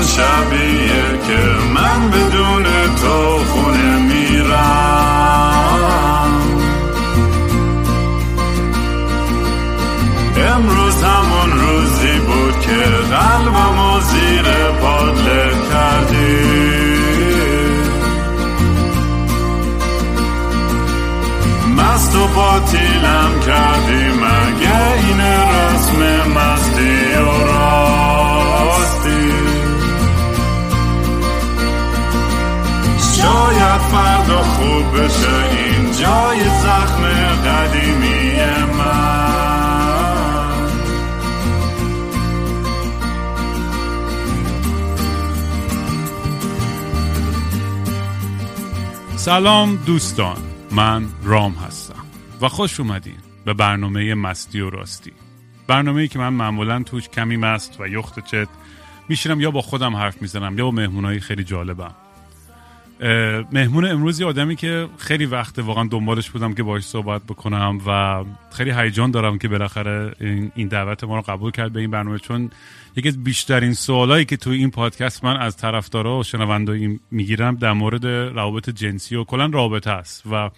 همون شبیه که من بدون خوب بشه این جای زخم قدیمی من. سلام دوستان من رام هستم و خوش اومدین به برنامه مستی و راستی. برنامه ای که من معمولا توش کمی مست و یخت چت میشینم یا با خودم حرف می‌زنم یا با مهمونایی خیلی جالبم. مهمون امروز یه آدمی که خیلی وقت واقعا دنبالش بودم که باش صحبت بکنم و خیلی هیجان دارم که بالاخره این دعوت ما رو قبول کرد به این برنامه چون یکی از بیشترین سوالایی که توی این پادکست من از طرفدارا و شنوندایی می‌گیرم در مورد روابط جنسی و کلا رابطه است و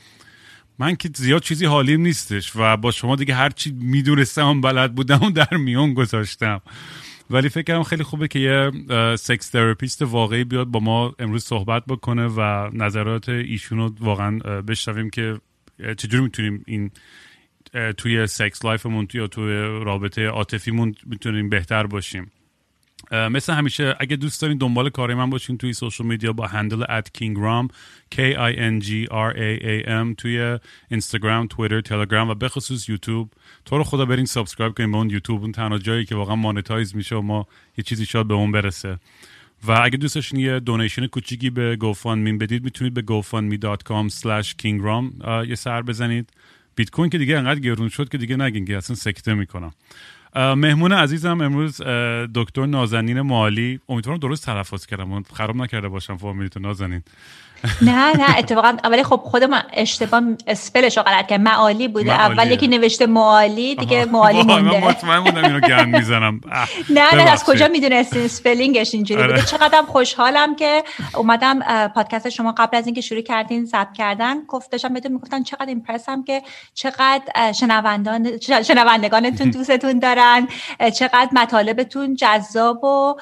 من که زیاد چیزی حالیم نیستش و با شما دیگه هرچی می‌دونستم بلد بودم در میون گذاشتم. ولی فکر کنم خیلی خوبه که یه sex therapist واقعی بیاد با ما امروز صحبت بکنه و نظرات ایشون رو واقعا بشنویم که چجوری می‌تونیم این توی sex life مون یا توی رابطه عاطفیمون می‌تونیم بهتر باشیم. مثل همیشه اگه دوست دارین دنبال کار من باشین توی social media با handle at kingraam k i n g r a a m توی اینستاگرام تویتر تلگرام و بخصوص یوتیوب تو رو خدا برین subscribe کنین به اون یوتیوب اون تنها جایی که واقعا monetize میشه و ما یه چیزی شاید به اون برسه. و اگه دوست داشتین یه دونیشن کوچیکی به گوفاندمی بدید می‌تونید به gofundme.com slash kingram یه سر بزنید. بیت کوین که دیگه انقدر گرون شد که دیگه نگین که اصلا سکته می‌کنم. مهمون عزیزم امروز دکتر نازنین مالی. امیدوارم درست تلفظ کردم. خراب نکرده باشم فامیلیتو نازنین. نه نه اتفاقا ولی خب خودم اشتباه اسپلش رو غلط کردم. معالی بوده. اول یکی نوشته معالی دیگه معالی مونده. من مطمئن بودم اینو گند می‌زنم. نه نه از کجا می‌دونستین spelling ش اینجوری بوده؟ چقدرم خوشحالم که اومدم پادکست شما قبل از اینکه شروع کردین ضبط کردن گفتشم بهتون می‌گفتن چقدر impress م که چقدر شنوندان شنوندگانتون دوستتون دارن چقدر مطالبتون جذاب و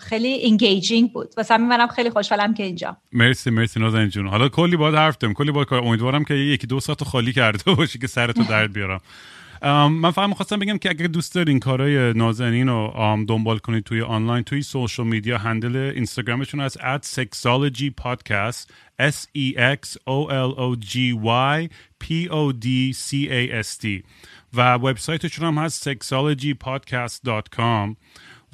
خیلی engaging بود. واسه منم خیلی خوشحالم که اینجا. مرسی. مرسی نازنین جون. حالا کلی باید حرف دارم کلی باید کار امیدوارم که یکی دو ساعت خالی کرده باشی که سرتو درد بیارم. من فقط می‌خواستم بگم که اگر دوست دارین کارهای نازنین رو دنبال کنید توی آنلاین توی social media handle اینستاگرامشون از at sexology podcast s e x o l o g y p o d c a s t. و وبسایتشون هم هست sexologypodcast.com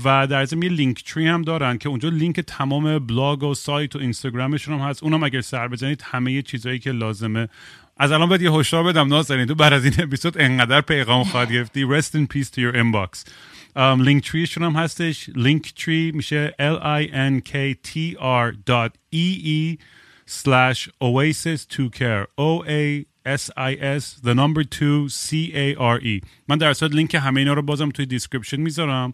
و در ضمن یه Linktree هم دارن که اونجا لینک تمام بلاگ و سایت و اینستاگرامشون هم هست. اونم اگر سر بزنید همه چیزایی که لازمه. از الان باید یه هشدار بدم نازنین تو بعد از این اپیزود انقدر پیغام خواهد گرفتی. Rest in peace to your inbox. Linktree شون هم هستش. Linktree میشه l i n k t r dot e e slash oasis to care. O a s i s the number 2 c a r e. من در اصل لینک همه اینا رو بازم توی description می‌ذارم.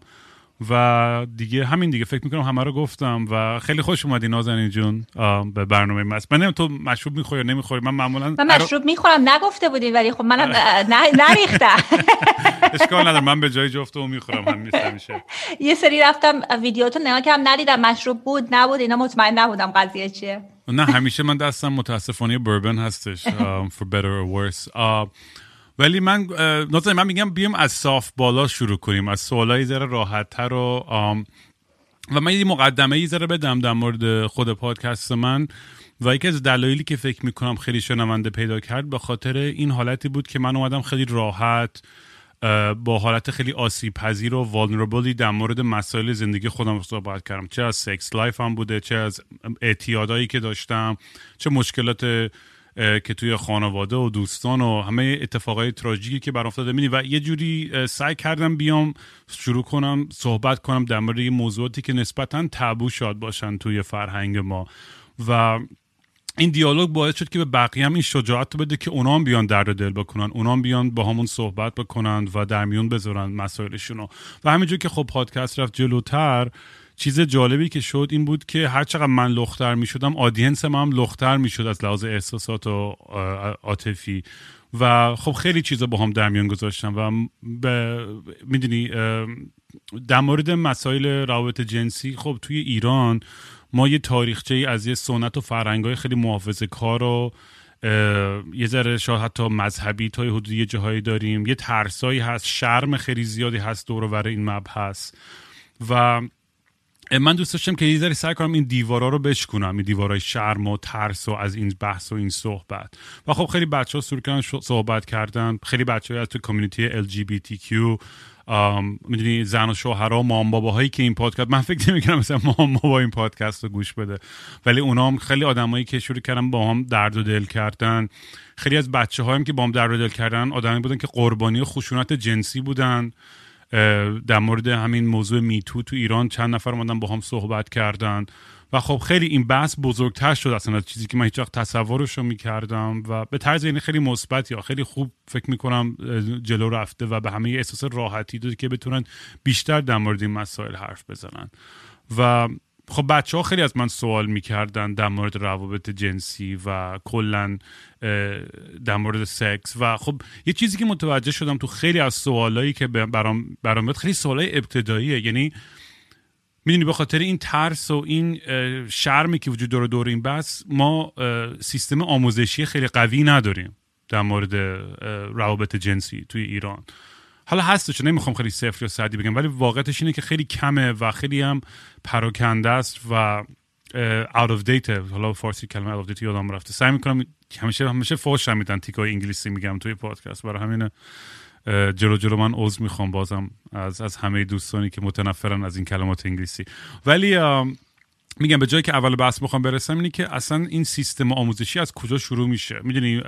و دیگه همین دیگه. فکر می‌کنم همه رو گفتم و خیلی خوش اومدی نازنین جون به برنامه مست من تو مشروب می‌خوری یا نمی‌خوری؟ من معمولا من مشروب می‌خورم. نگفته بودی ولی خب منم نریختم. اشکال ندارم من به جای جفت و می‌خورم. هم میشه یه سری رفتم ویدیوتو نگاه کردم. ندیدم مشروب بود نبود. اینا مطمئن نبودم قضیه چیه. نه همیشه من دستم متاسفانه بربن هستش for better or worse. ولی من نظر من میگم بیام از صاف بالا شروع کنیم از سوالای ذره راحت تر و و من یه مقدمه ای ذره بدم در مورد خود پادکست من. و یکی از دلایلی که فکر می‌کنم خیلی شنونده پیدا کرد به خاطر این حالتی بود که من اومدم خیلی راحت با حالت خیلی آسیب پذیر و vulnerable ی در مورد مسائل زندگی خودم صحبت کردم. چه از sex life هم بوده چه از اعتیادایی که داشتم چه مشکلات که توی خانواده و دوستان و همه اتفاقای تراژیکی که برام افتاده. و یه جوری سعی کردم بیام شروع کنم صحبت کنم در مورد موضوعاتی که نسبتا تابو شاد باشن توی فرهنگ ما. و این دیالوگ باعث شد که به بقیه هم این شجاعت بده که اونام بیان درد دل بکنن. اونام بیان با همون صحبت بکنن و در میون بذارن مسائلشون و همینجور که خب پادکست رفت جلوتر چیز جالبی که شد این بود که هر چقدر من لختر می شدم آدینس من هم لختر می شد از لحاظ احساسات و عاطفی. و خب خیلی چیزا با هم در میان گذاشتم و می‌دونی در مورد مسائل روابط جنسی خب توی ایران ما یه تاریخچه ای از یه سنت و فرهنگ خیلی محافظه کار و یه ذره شاید حتی مذهبی تا حدودی جاهایی داریم. یه ترسایی هست شرم خیلی زیادی هست دور و این مبحث. و من دوست داشتم که یه ذره سعی کنم این دیوارا رو بشکنم این دیوارای شرم و ترس و از این بحث و این صحبت. و خب خیلی بچه ها سور کردن صحبت کردن. خیلی بچه های از تو کمیونیتی LGBTQ می‌دونی زن و شوهرها مام هایی که این پادکست من فکر نمی‌کنم مثلا مام بابا این پادکست رو گوش بده. ولی اونا هم خیلی آدمایی که شروع کردن با هم درد و دل کردن. خیلی از بچه هایم که با هم درد و دل کردن آدمی بودن که قربانی خشونت جنسی بودن. در مورد همین موضوع میتو تو ایران چند نفر اومدن با هم صحبت کردن. و خب خیلی این بحث بزرگتر شد اصلا از چیزی که من هیچ وقت تصورش رو می‌کردم و به طرز یعنی خیلی مثبت یا خیلی خوب فکر می‌کنم جلو رفته و به همه احساس راحتی داده که بتونن بیشتر در مورد این مسائل حرف بزنن. و خب بچه ها خیلی از من سوال می‌کردن در مورد روابط جنسی و کلا در مورد سکس و خب یه چیزی که متوجه شدم تو خیلی از سوالایی که برام برام خیلی سوالای ابتداییه. یعنی می‌دونی به خاطر این ترس و این شرمی که وجود داره دور این بس ما سیستم آموزشی خیلی قوی نداریم در مورد روابط جنسی توی ایران. حالا هستش نمی‌خوام خیلی صفر یا صدی بگم ولی واقعتش اینه که خیلی کمه و خیلی هم پراکنده است و out of date. حالا فارسی کلمه out of date یادم رفته. سعی می‌کنم همیشه همیشه فوش میدن تیکای انگلیسی میگم توی پادکست. برای همین جلو جلو من عضو می‌خوام بازم از از همه دوستانی که متنفرن از این کلمات انگلیسی. ولی میگم به جایی که اول بحث می‌خوام برسم اینه که اصلا این سیستم آموزشی از کجا شروع میشه؟ می‌دونی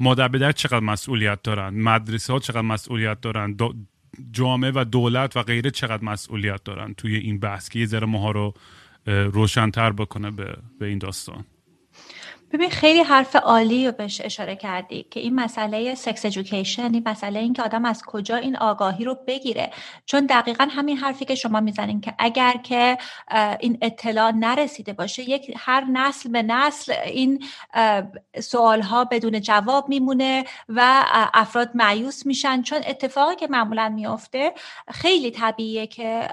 مادر به چقدر مسئولیت دارن؟ مدرسه ها چقدر مسئولیت دارن؟ جامعه و دولت و غیره چقدر مسئولیت دارن توی این بحث که یه ذره ماها رو روشنتر بکنه به, به این داستان؟ ببین خیلی حرف عالی رو بهش اشاره کردی که این مسئله سکس ادویکیشن این مسئله این که آدم از کجا این آگاهی رو بگیره. چون دقیقا همین حرفی که شما می‌زنین که اگر که این اطلاع نرسیده باشه یک هر نسل به نسل این سوال ها بدون جواب میمونه و افراد معیوس میشن. چون اتفاقی که معمولا میافته خیلی طبیعیه که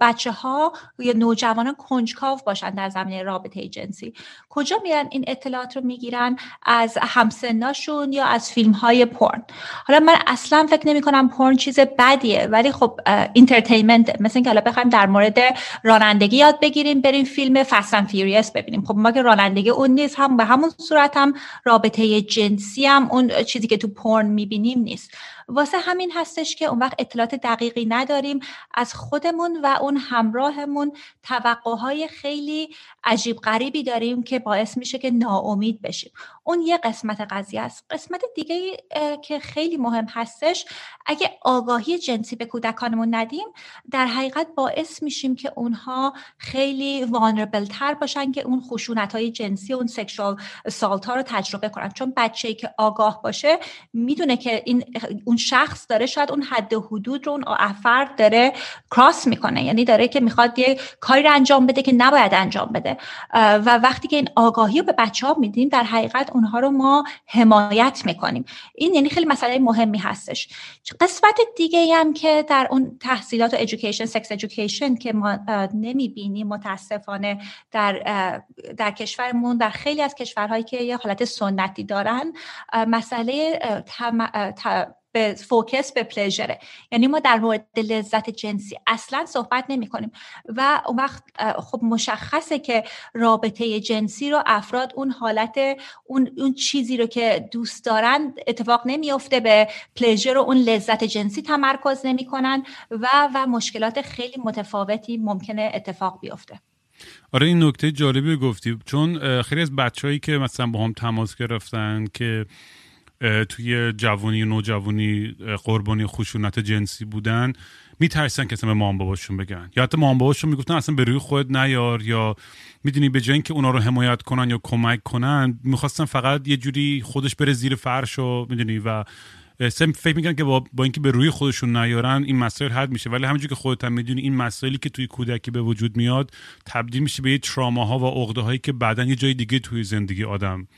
بچه ها یا نوجوانان کنجکاو باشن در زمینه رابطه جنسی کجا میرن این اطلاعات رو می‌گیرن از همسناشون یا از فیلم های پرن. حالا من اصلا فکر نمی کنم پرن چیز بدیه ولی خب entertainment مثل اینکه حالا بخوایم در مورد رانندگی یاد بگیریم بریم فیلم Fast Furious ببینیم. خب ما که رانندگی اون نیست هم به همون صورت هم رابطه جنسی هم اون چیزی که تو پرن می‌بینیم نیست. واسه همین هستش که اون وقت اطلاعات دقیقی نداریم. از خودمون و اون همراهمون توقعهای خیلی عجیب غریبی داریم که باعث میشه که ناامید بشیم. اون یه قسمت قضیه است. قسمت دیگه که خیلی مهم هستش اگه آگاهی جنسی به کودکانمون ندیم در حقیقت باعث میشیم که اونها خیلی وانربل تر باشن که اون خشونت های جنسی اون سکشوال سالت ها رو تجربه کنن. چون بچه که آگاه باشه می‌دونه که این اون شخص داره شاید اون حد حدود رو اون افرد داره کراس می‌کنه. یعنی داره که می‌خواد یه کاری رو انجام بده که نباید انجام بده. و وقتی که این آگاهی رو به بچه ها میدیم در حقیقت اونها رو ما حمایت می‌کنیم. این یعنی خیلی مسئله مهمی هستش. قسمت دیگه هم که در اون تحصیلات و education sex education که ما نمی‌بینیم متاسفانه در در کشورمون در خیلی از کشورهایی که یه حالت سنتی دارن مسئله به فوکس به پلژره یعنی ما در مورد لذت جنسی اصلا صحبت نمی کنیم و اون وقت خب مشخصه که رابطه جنسی رو افراد اون حالت اون, اون چیزی رو که دوست دارن اتفاق نمیافته به پلژر و اون لذت جنسی تمرکز نمی‌کنن و و مشکلات خیلی متفاوتی ممکنه اتفاق بیفته. آره این نکته جالبی گفتی. چون خیلی از بچههایی که مثلا با هم تماس گرفتن که توی جوانی و نوجوانی قربانی خشونت جنسی بودن میترسن که اصلا به مام باباشون بگن. یا حتی مام باباشون می‌گفتن اصلا به روی خود نیار یا می‌دونی به جای اینکه اونا رو حمایت کنن یا کمک کنن می‌خواستن فقط یه جوری خودش بره زیر فرش و می‌دونی و فکر می‌کنن که با, با اینکه به روی خودشون نیارن این مسائل حل میشه. ولی همونجور که خودت هم می‌دونی این مسائلی که توی کودکی به وجود میاد تبدیل میشه به یه تراماها و عقده هایی که بعدا یه جای دیگه توی زندگی آدم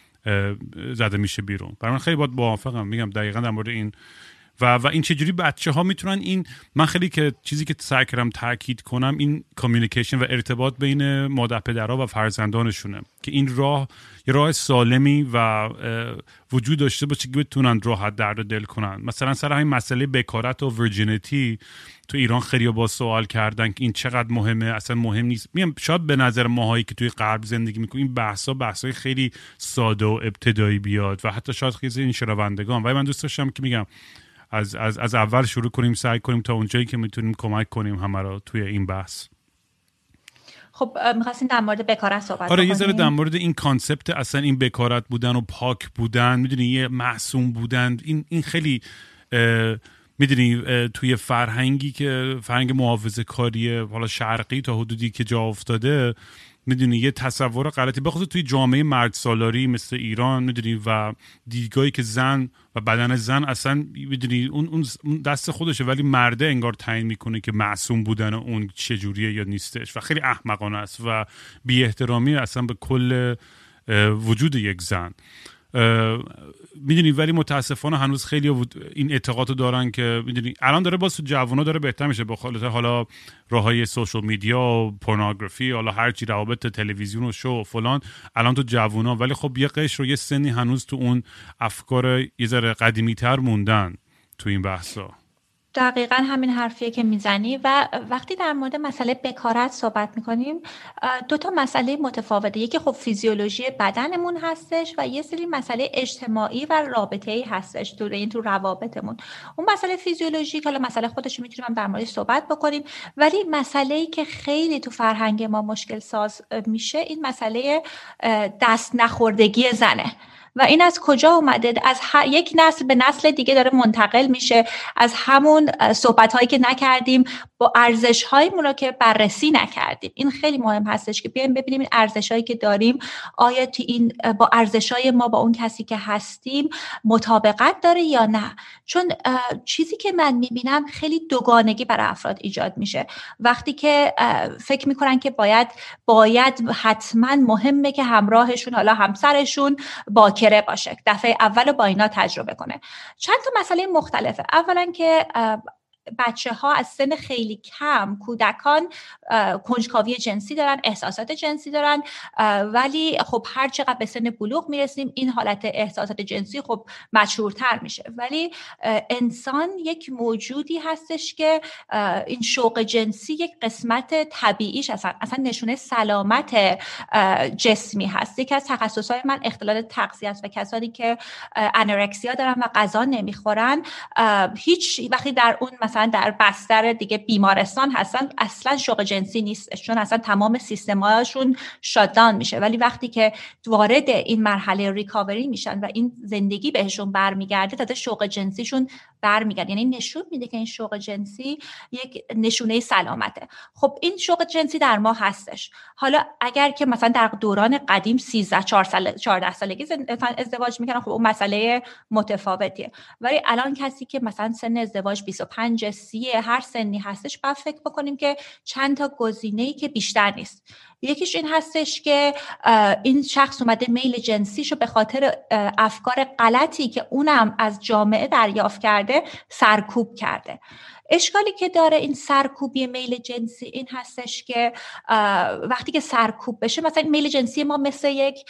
زده میشه بیرون. برای من خیلی باید موافقم. میگم دقیقا در مورد این و و این چجوری بچه ها می‌تونن این من خیلی که چیزی که سعی کردم تاکید کنم این کامیونیکیشن و ارتباط بین مادر پدرها و فرزندانشونه. که این راه یه راه سالمی و وجود داشته باشه که بتونن راحت درد دل کنن. مثلا سر همین مسئله بکارت و ورجینیتی تو ایران خیلی با سوال کردن که این چقدر مهمه؟ اصلا مهم نیست. میگم شاید به نظر ماهایی که توی غرب زندگی می‌کنیم این بحثا بحثای خیلی ساده و ابتدایی بیاد و حتی شاید خیلی این شنوندگان. ولی من دوست داشتم که میگم از, از, از اول شروع کنیم سعی کنیم تا اونجایی که می‌تونیم کمک کنیم همه رو توی این بحث. خب می‌خواستین در مورد بکارت صحبت آره یه ذره در مورد این کانسپت اصلا این بکارت بودن و پاک بودن می‌دونی یه معصوم بودن. این این خیلی می‌دونی توی فرهنگی که فرهنگ محافظه کاری حالا شرقی تا حدودی که جا افتاده می‌دونی یه تصور غلطی. بخصوص توی جامعه مرد سالاری مثل ایران می‌دونی و دیدگاهی که زن و بدن زن اصلا می‌دونی اون اون دست خودشه ولی مرده انگار تعیین می‌کنه که معصوم بودن اون چجوریه یا نیستش و خیلی احمقانه است و بی احترامی اصلا به کل وجود یک زن. می‌دونی ولی متاسفانه هنوز خیلی این اعتقاد دارن که می‌دونی الان داره با جوونا داره بهتر میشه. با حالا راه های سوشال میدیا و پورنوگرافی حالا هرچی روابط تلویزیون و شو و فلان الان تو جوونا. ولی خب یه قش رو یه سنی هنوز تو اون افکار یه ذره قدیمی تر موندن تو این بحثا. دقیقا همین حرفیه که می‌زنی و وقتی در مورد مسئله بکارت صحبت می‌کنیم دو تا مسئله متفاوته. یکی خب فیزیولوژی بدنمون هستش و یه سری مسئله اجتماعی و رابطه ای هستش تو این تو روابطمون. اون مسئله فیزیولوژی حالا مسئله خودش می‌تونیم در موردش صحبت بکنیم. ولی مسئله ای که خیلی تو فرهنگ ما مشکل ساز میشه این مسئله دست نخوردگی زنه. و این از کجا اومده؟ از یک نسل به نسل دیگه داره منتقل میشه. از همون صحبت هایی که نکردیم با ارزش هایی رو که بررسی نکردیم. این خیلی مهم هستش که بیایم ببینیم این ارزش هایی که داریم آیا تو این با ارزش های ما با اون کسی که هستیم مطابقت داره یا نه؟ چون چیزی که من می‌بینم خیلی دوگانگی برای افراد ایجاد میشه. وقتی که فکر می‌کنن که باید باید حتما مهمه که همراهشون حالا همسرشون با باشه. دفعه اول با اینا تجربه کنه. چند تا مسئله مختلفه. اولا که بچه ها از سن خیلی کم کودکان کنجکاوی جنسی دارن احساسات جنسی دارن ولی خب هر چقدر به سن بلوغ می‌رسیم این حالت احساسات جنسی خب مشهورتر میشه. ولی انسان یک موجودی هستش که این شوق جنسی یک قسمت طبیعیش اصلا اصلا نشونه سلامت جسمی هست. یکی از تخصصهای من اختلال تغذیه است و کسانی که انورکسیا دارن و غذا نمی‌خورن. هیچ وقتی در اون مثلا در بستر دیگه بیمارستان هستن اصلا شوق جنسی نیست چون اصلا تمام سیستماشون شادان میشه. ولی وقتی که وارد این مرحله ریکاوری میشن و این زندگی بهشون برمیگرده تازه شوق جنسیشون برمیگرده. یعنی نشون میده که این شوق جنسی یک نشونه سلامته. خب این شوق جنسی در ما هستش. حالا اگر که مثلا در دوران قدیم 13 4 سال 14 سالگی ازدواج می‌کنن خب اون مسئله متفاوتیه. ولی الان کسی که مثلا سن ازدواج 25 سی هر سنی هستش باید فکر بکنیم که چند تا گزینه ای که بیشتر نیست. یکیش این هستش که این شخص اومده میل جنسیشو به خاطر افکار غلطی که اونم از جامعه دریافت کرده سرکوب کرده. اشکالی که داره این سرکوبی میل جنسی این هستش که وقتی که سرکوب بشه مثلا میل جنسی ما مثل یک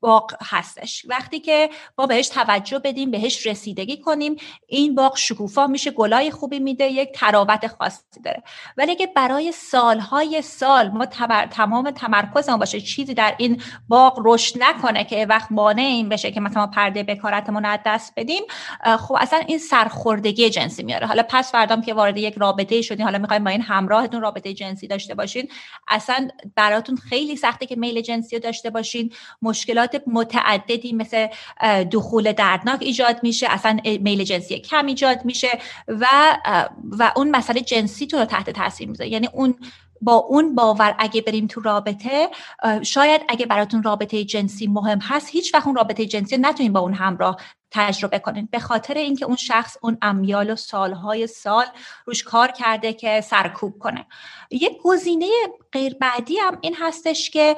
باغ هستش. وقتی که ما بهش توجه بدیم بهش رسیدگی کنیم این باغ شکوفا میشه گلای خوبی میده یک تراوت خاصی داره. ولی اگه برای سالهای سال ما تمام تمرکزمون باشه چیزی در این باغ رشد نکنه که وقت مانع این بشه که مثلا پرده بکارتمون از دست بدیم خب اصلا این سرخوردگی جنسی میاره. حالا پس فردام که وارد یک رابطه شدین حالا می‌خوایم با این همراهتون رابطه جنسی داشته باشین اصلا براتون خیلی سخته که میل جنسی داشته باشین. مشکلات متعددی مثل دخول دردناک ایجاد میشه اصلا میل جنسی کم ایجاد میشه و و اون مسئله جنسیتون رو تحت تاثیر می‌ذاره. یعنی اون با اون باور اگه بریم تو رابطه شاید اگه براتون رابطه جنسی مهم هست هیچ وقت اون رابطه جنسی نتونین با اون همراه تجربه کنین به خاطر اینکه اون شخص اون امیال و سالهای سال روش کار کرده که سرکوب کنه. یک گزینه غیر بعدی هم این هستش که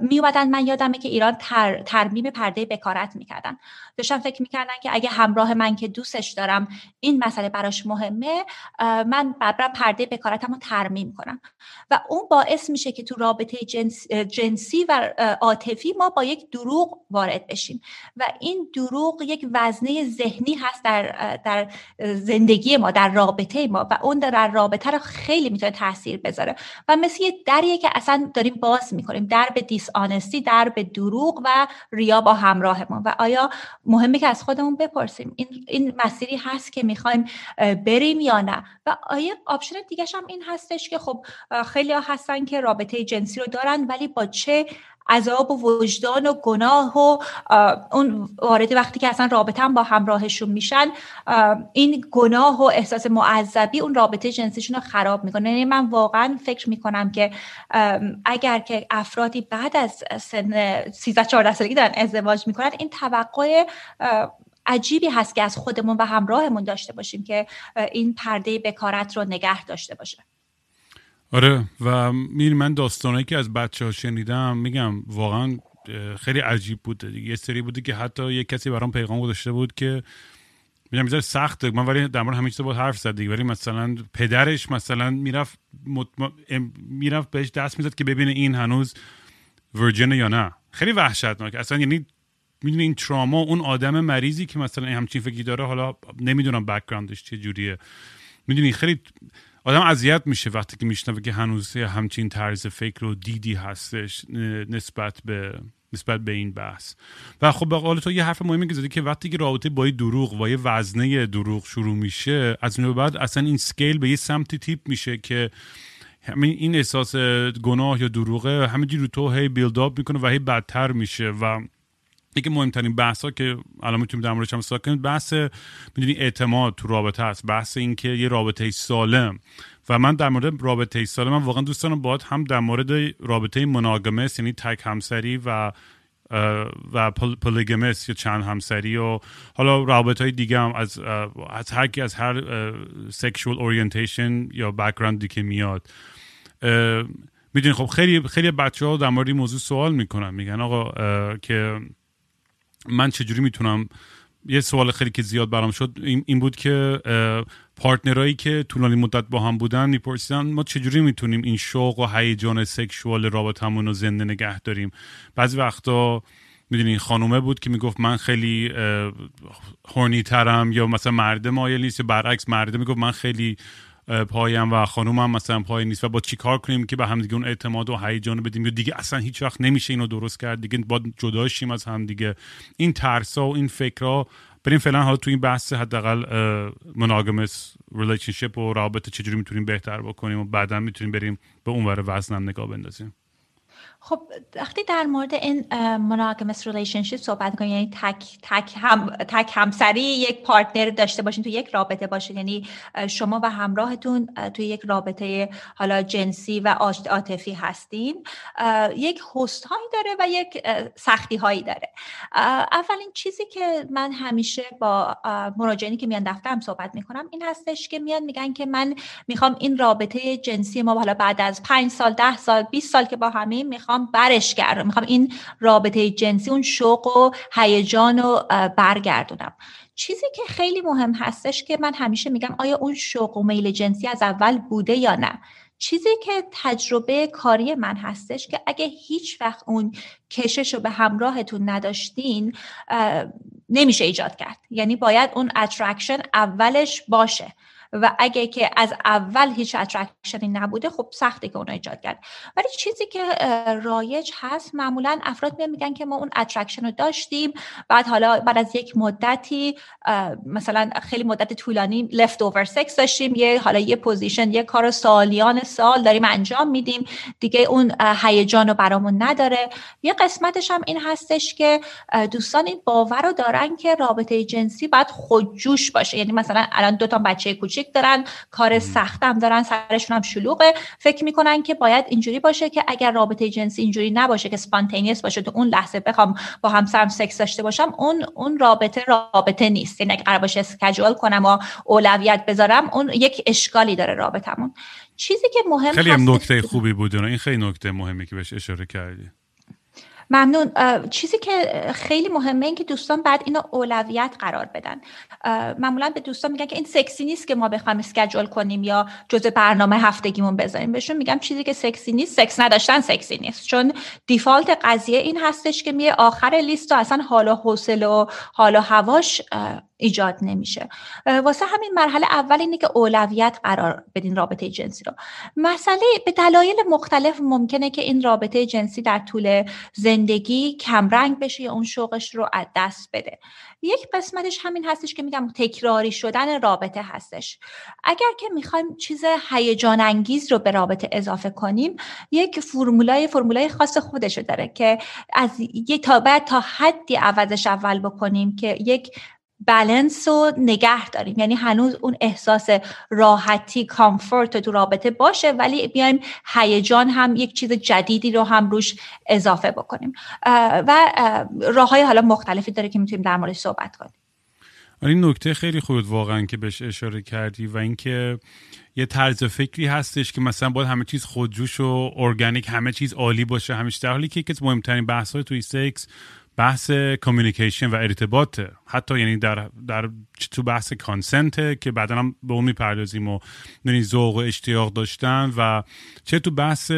می من یادمه که ایران تر، ترمیم پرده بکارت می‌کردن. داشتم فکر می‌کردن که اگه همراه من که دوستش دارم این مسئله براش مهمه من برم پرده بکارتم رو ترمیم کنم. و اون باعث میشه که تو رابطه جنس، جنسی و عاطفی ما با یک دروغ وارد بشیم. و این دروغ یک وزنه ذهنی هست در, در زندگی ما در رابطه ما و اون در رابطه رو خیلی می‌تونه تاثیر بذاره. و مثل یه دریه که اصلا داریم باز می‌کنیم در به dishonesty در به دروغ و ریا با همراهمون. و آیا مهمه که از خودمون بپرسیم این, این مسیری هست که می‌خوایم بریم یا نه؟ و آیا option دیگه هم این هستش که خب خیلی ها هستن که رابطه جنسی رو دارن ولی با چه عذاب و وجدان و گناه و اون وارد وقتی که اصلا رابطه با همراهشون میشن این گناه و احساس معذبی اون رابطه جنسیشون رو خراب می‌کنه. یعنی من واقعا فکر می‌کنم که اگر که افرادی بعد از سن 13 14 سالگی دارن ازدواج می‌کنن این توقع عجیبی هست که از خودمون و همراهمون داشته باشیم که این پرده بکارت رو نگه داشته باشه. آره و میری من داستانهایی که از بچه ها شنیدم میگم واقعا خیلی عجیب بود یه سری بوده که حتی یه کسی برام پیغام گذاشته بود که میگم می‌ذاره سخته من ولی در مورد همین چیزا با حرف زد دیگه. ولی مثلا پدرش مثلا می‌رفت مطم... می‌رفت بهش دست می‌زد که ببینه این هنوز virgin یا نه. خیلی وحشتناک. اصلا یعنی می‌دونی این تراما اون آدم مریضی که مثلا همچین فکری داره حالا نمی‌دونم background ش چه جوریه. می‌دونی خیلی آدم اذیت میشه وقتی که میشنوه که هنوز همچین طرز فکر و دیدی هستش نسبت به نسبت به این بحث. و خب به قول تو یه حرف مهمی که زدی که وقتی که رابطه با دروغ و یه وزنه دروغ شروع میشه از اون بعد اصلا این scale به یه سمتی tip میشه که همین این احساس گناه یا دروغه همینجوری رو تو هی بیلد می‌کنه و هی بدتر میشه و یکی مهمترین بحث ها که الان می‌تونیم در موردش هم کنیم بحث می‌دونی اعتماد تو رابطه هست بحث اینکه یه رابطه سالم. و من در مورد رابطه سالم من واقعا دوست دارم باید هم در مورد رابطه مناگمس یعنی تک همسری و و پولیگمس یا چند همسری و حالا رابطه های دیگه هم از از هر کی از هر sexual orientation یا background ی که میاد. می‌دونی خب خیلی خیلی بچه ها در مورد موضوع سوال می‌کنن. میگن آقا که من چجوری می‌تونم یه سوال خیلی که زیاد برام شد این بود که partner ایی که طولانی مدت با هم بودن میپرسیدن ما چجوری می‌تونیم این شوق و هیجان sexual رابطمون رو زنده نگه داریم؟ بعضی وقتا می‌دونی خانومه بود که می‌گفت من خیلی horny ترم یا مثلا مرده مایل نیست یا برعکس مرده می‌گفت من خیلی پایم و خانومم مثلا پای نیست و با چیکار کنیم که به هم دیگه اون اعتماد و هیجان بدیم؟ یا دیگه اصلا هیچ وقت نمیشه اینو درست کرد؟ دیگه با جدا شیم از هم دیگه این ترسا و این فکرها بریم فعلا حالا تو این بحث حداقل monogamous relationship و رابطه چجوری می‌تونیم بهتر بکنیم و بعدا می‌تونیم بریم به اونور وزنم نگاه بندازیم. خب وقتی در مورد این monogamous relationship صحبت کنیم یعنی تک تک هم تک همسری یک partner داشته باشین تو یک رابطه باشین یعنی شما و همراهتون تو یک رابطه حالا جنسی و عاطفی هستین. یک حسن هایی داره و یک سختی هایی داره. اولین چیزی که من همیشه با مراجعینی که میان دفترم صحبت می‌کنم این هستش که میان میگن که من می‌خوام این رابطه جنسی ما حالا بعد از 5 سال 10 سال 20 سال که با همین می‌خوام می‌خوام برش گردم. می‌خوام این رابطه جنسی اون شوق و هیجان رو برگردونم. چیزی که خیلی مهم هستش که من همیشه میگم آیا اون شوق و میل جنسی از اول بوده یا نه؟ چیزی که تجربه کاری من هستش که اگه هیچ وقت اون کشش رو به همراهتون نداشتین نمیشه ایجاد کرد. یعنی باید اون attraction اولش باشه. و اگه که از اول هیچ attraction ی نبوده خب سخته که اونو ایجاد کرد. ولی چیزی که رایج هست معمولا افراد میگن که ما اون attraction رو داشتیم. بعد حالا بعد از یک مدتی مثلا خیلی مدت طولانی leftover sex داشتیم. یه حالا یه position یه کار سالیان سال داریم انجام میدیم. دیگه اون هیجان رو برامون نداره. یه قسمتش هم این هستش که دوستان این باور رو دارن که رابطه جنسی باید خودجوش باشه. یعنی مثلا الان دو تا بچه کوچیک آلرژیک دارن کار سختم دارن سرشون هم شلوغه. فکر می‌کنن که باید اینجوری باشه که اگر رابطه جنسی اینجوری نباشه که سپانتینیوس باشه تو اون لحظه بخوام با همسرم سکس داشته باشم اون اون رابطه رابطه نیست. یعنی اگر باشه اسکجول کنم و اولویت بذارم اون یک اشکالی داره رابطمون چیزی که مهم خیلی هم نکته خوبی بود این خیلی نکته مهمی که بهش اشاره کردی. ممنون. چیزی که خیلی مهمه این که دوستان بعد اینو اولویت قرار بدن. معمولا به دوستان میگن که این سکسی نیست که ما بخوایم اسکجول کنیم یا جزء برنامه هفتگیمون بذاریم. بهشون میگم چیزی که سکسی نیست سکس نداشتن سکسی نیست. چون دیفالت قضیه این هستش که میه آخر لیست و اصلا حال و حوصله و حال و هواش ایجاد نمیشه. واسه همین مرحله اول اینه که اولویت قرار بدین رابطه جنسی رو. مسئله به دلایل مختلف ممکنه که این رابطه جنسی در طول زندگی کمرنگ بشه یا اون شوقش رو از دست بده. یک قسمتش همین هستش که میگم تکراری شدن رابطه هستش. اگر که می‌خوایم چیز هیجان انگیز رو به رابطه اضافه کنیم یک فرمولای فرمولای خاص خودش داره که از یک تا بعد تا حدی عوضش اول بکنیم که یک بلنس رو نگه داریم. یعنی هنوز اون احساس راحتی کامفورت تو رابطه باشه ولی بیایم هیجان هم یک چیز جدیدی رو هم روش اضافه بکنیم. و راه های حالا مختلفی داره که می‌تونیم در موردش صحبت کنیم. آره، این نکته خیلی خوب واقعا که بهش اشاره کردی و اینکه یه طرز فکری هستش که مثلا باید همه چیز خودجوش و ارگانیک همه چیز عالی باشه همه در حالی که یکی از مهمترین بحث های توی سکس بحث communication و ارتباط. حتی یعنی در, در تو بحث consent که بعدا هم به اون می‌پردازیم و یعنی ذوق و اشتیاق داشتن و چه تو بحث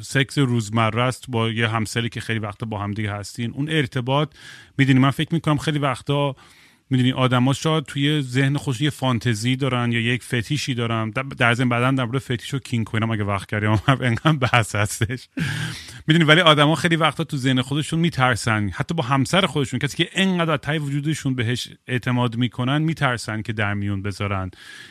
سکس روزمره است با یه همسری که خیلی وقتا با همدیگه هستین. اون ارتباط می‌دونی من فکر می‌کنم خیلی وقتا می‌دونی آدما شاید توی ذهن خوش یه فانتزی دارن یا یک فتیشی دارن. در ضمن بعدا در مورد فتیش و کینگ کوینم اگه وقت کردیم انقدر بحث هستش. می‌دونی ولی آدما خیلی وقتا تو ذهن خودشون میترسن. حتی با همسر خودشون کسی که انقدر تای وجودشون بهش اعتماد می‌کنن میترسن که در میون بذارن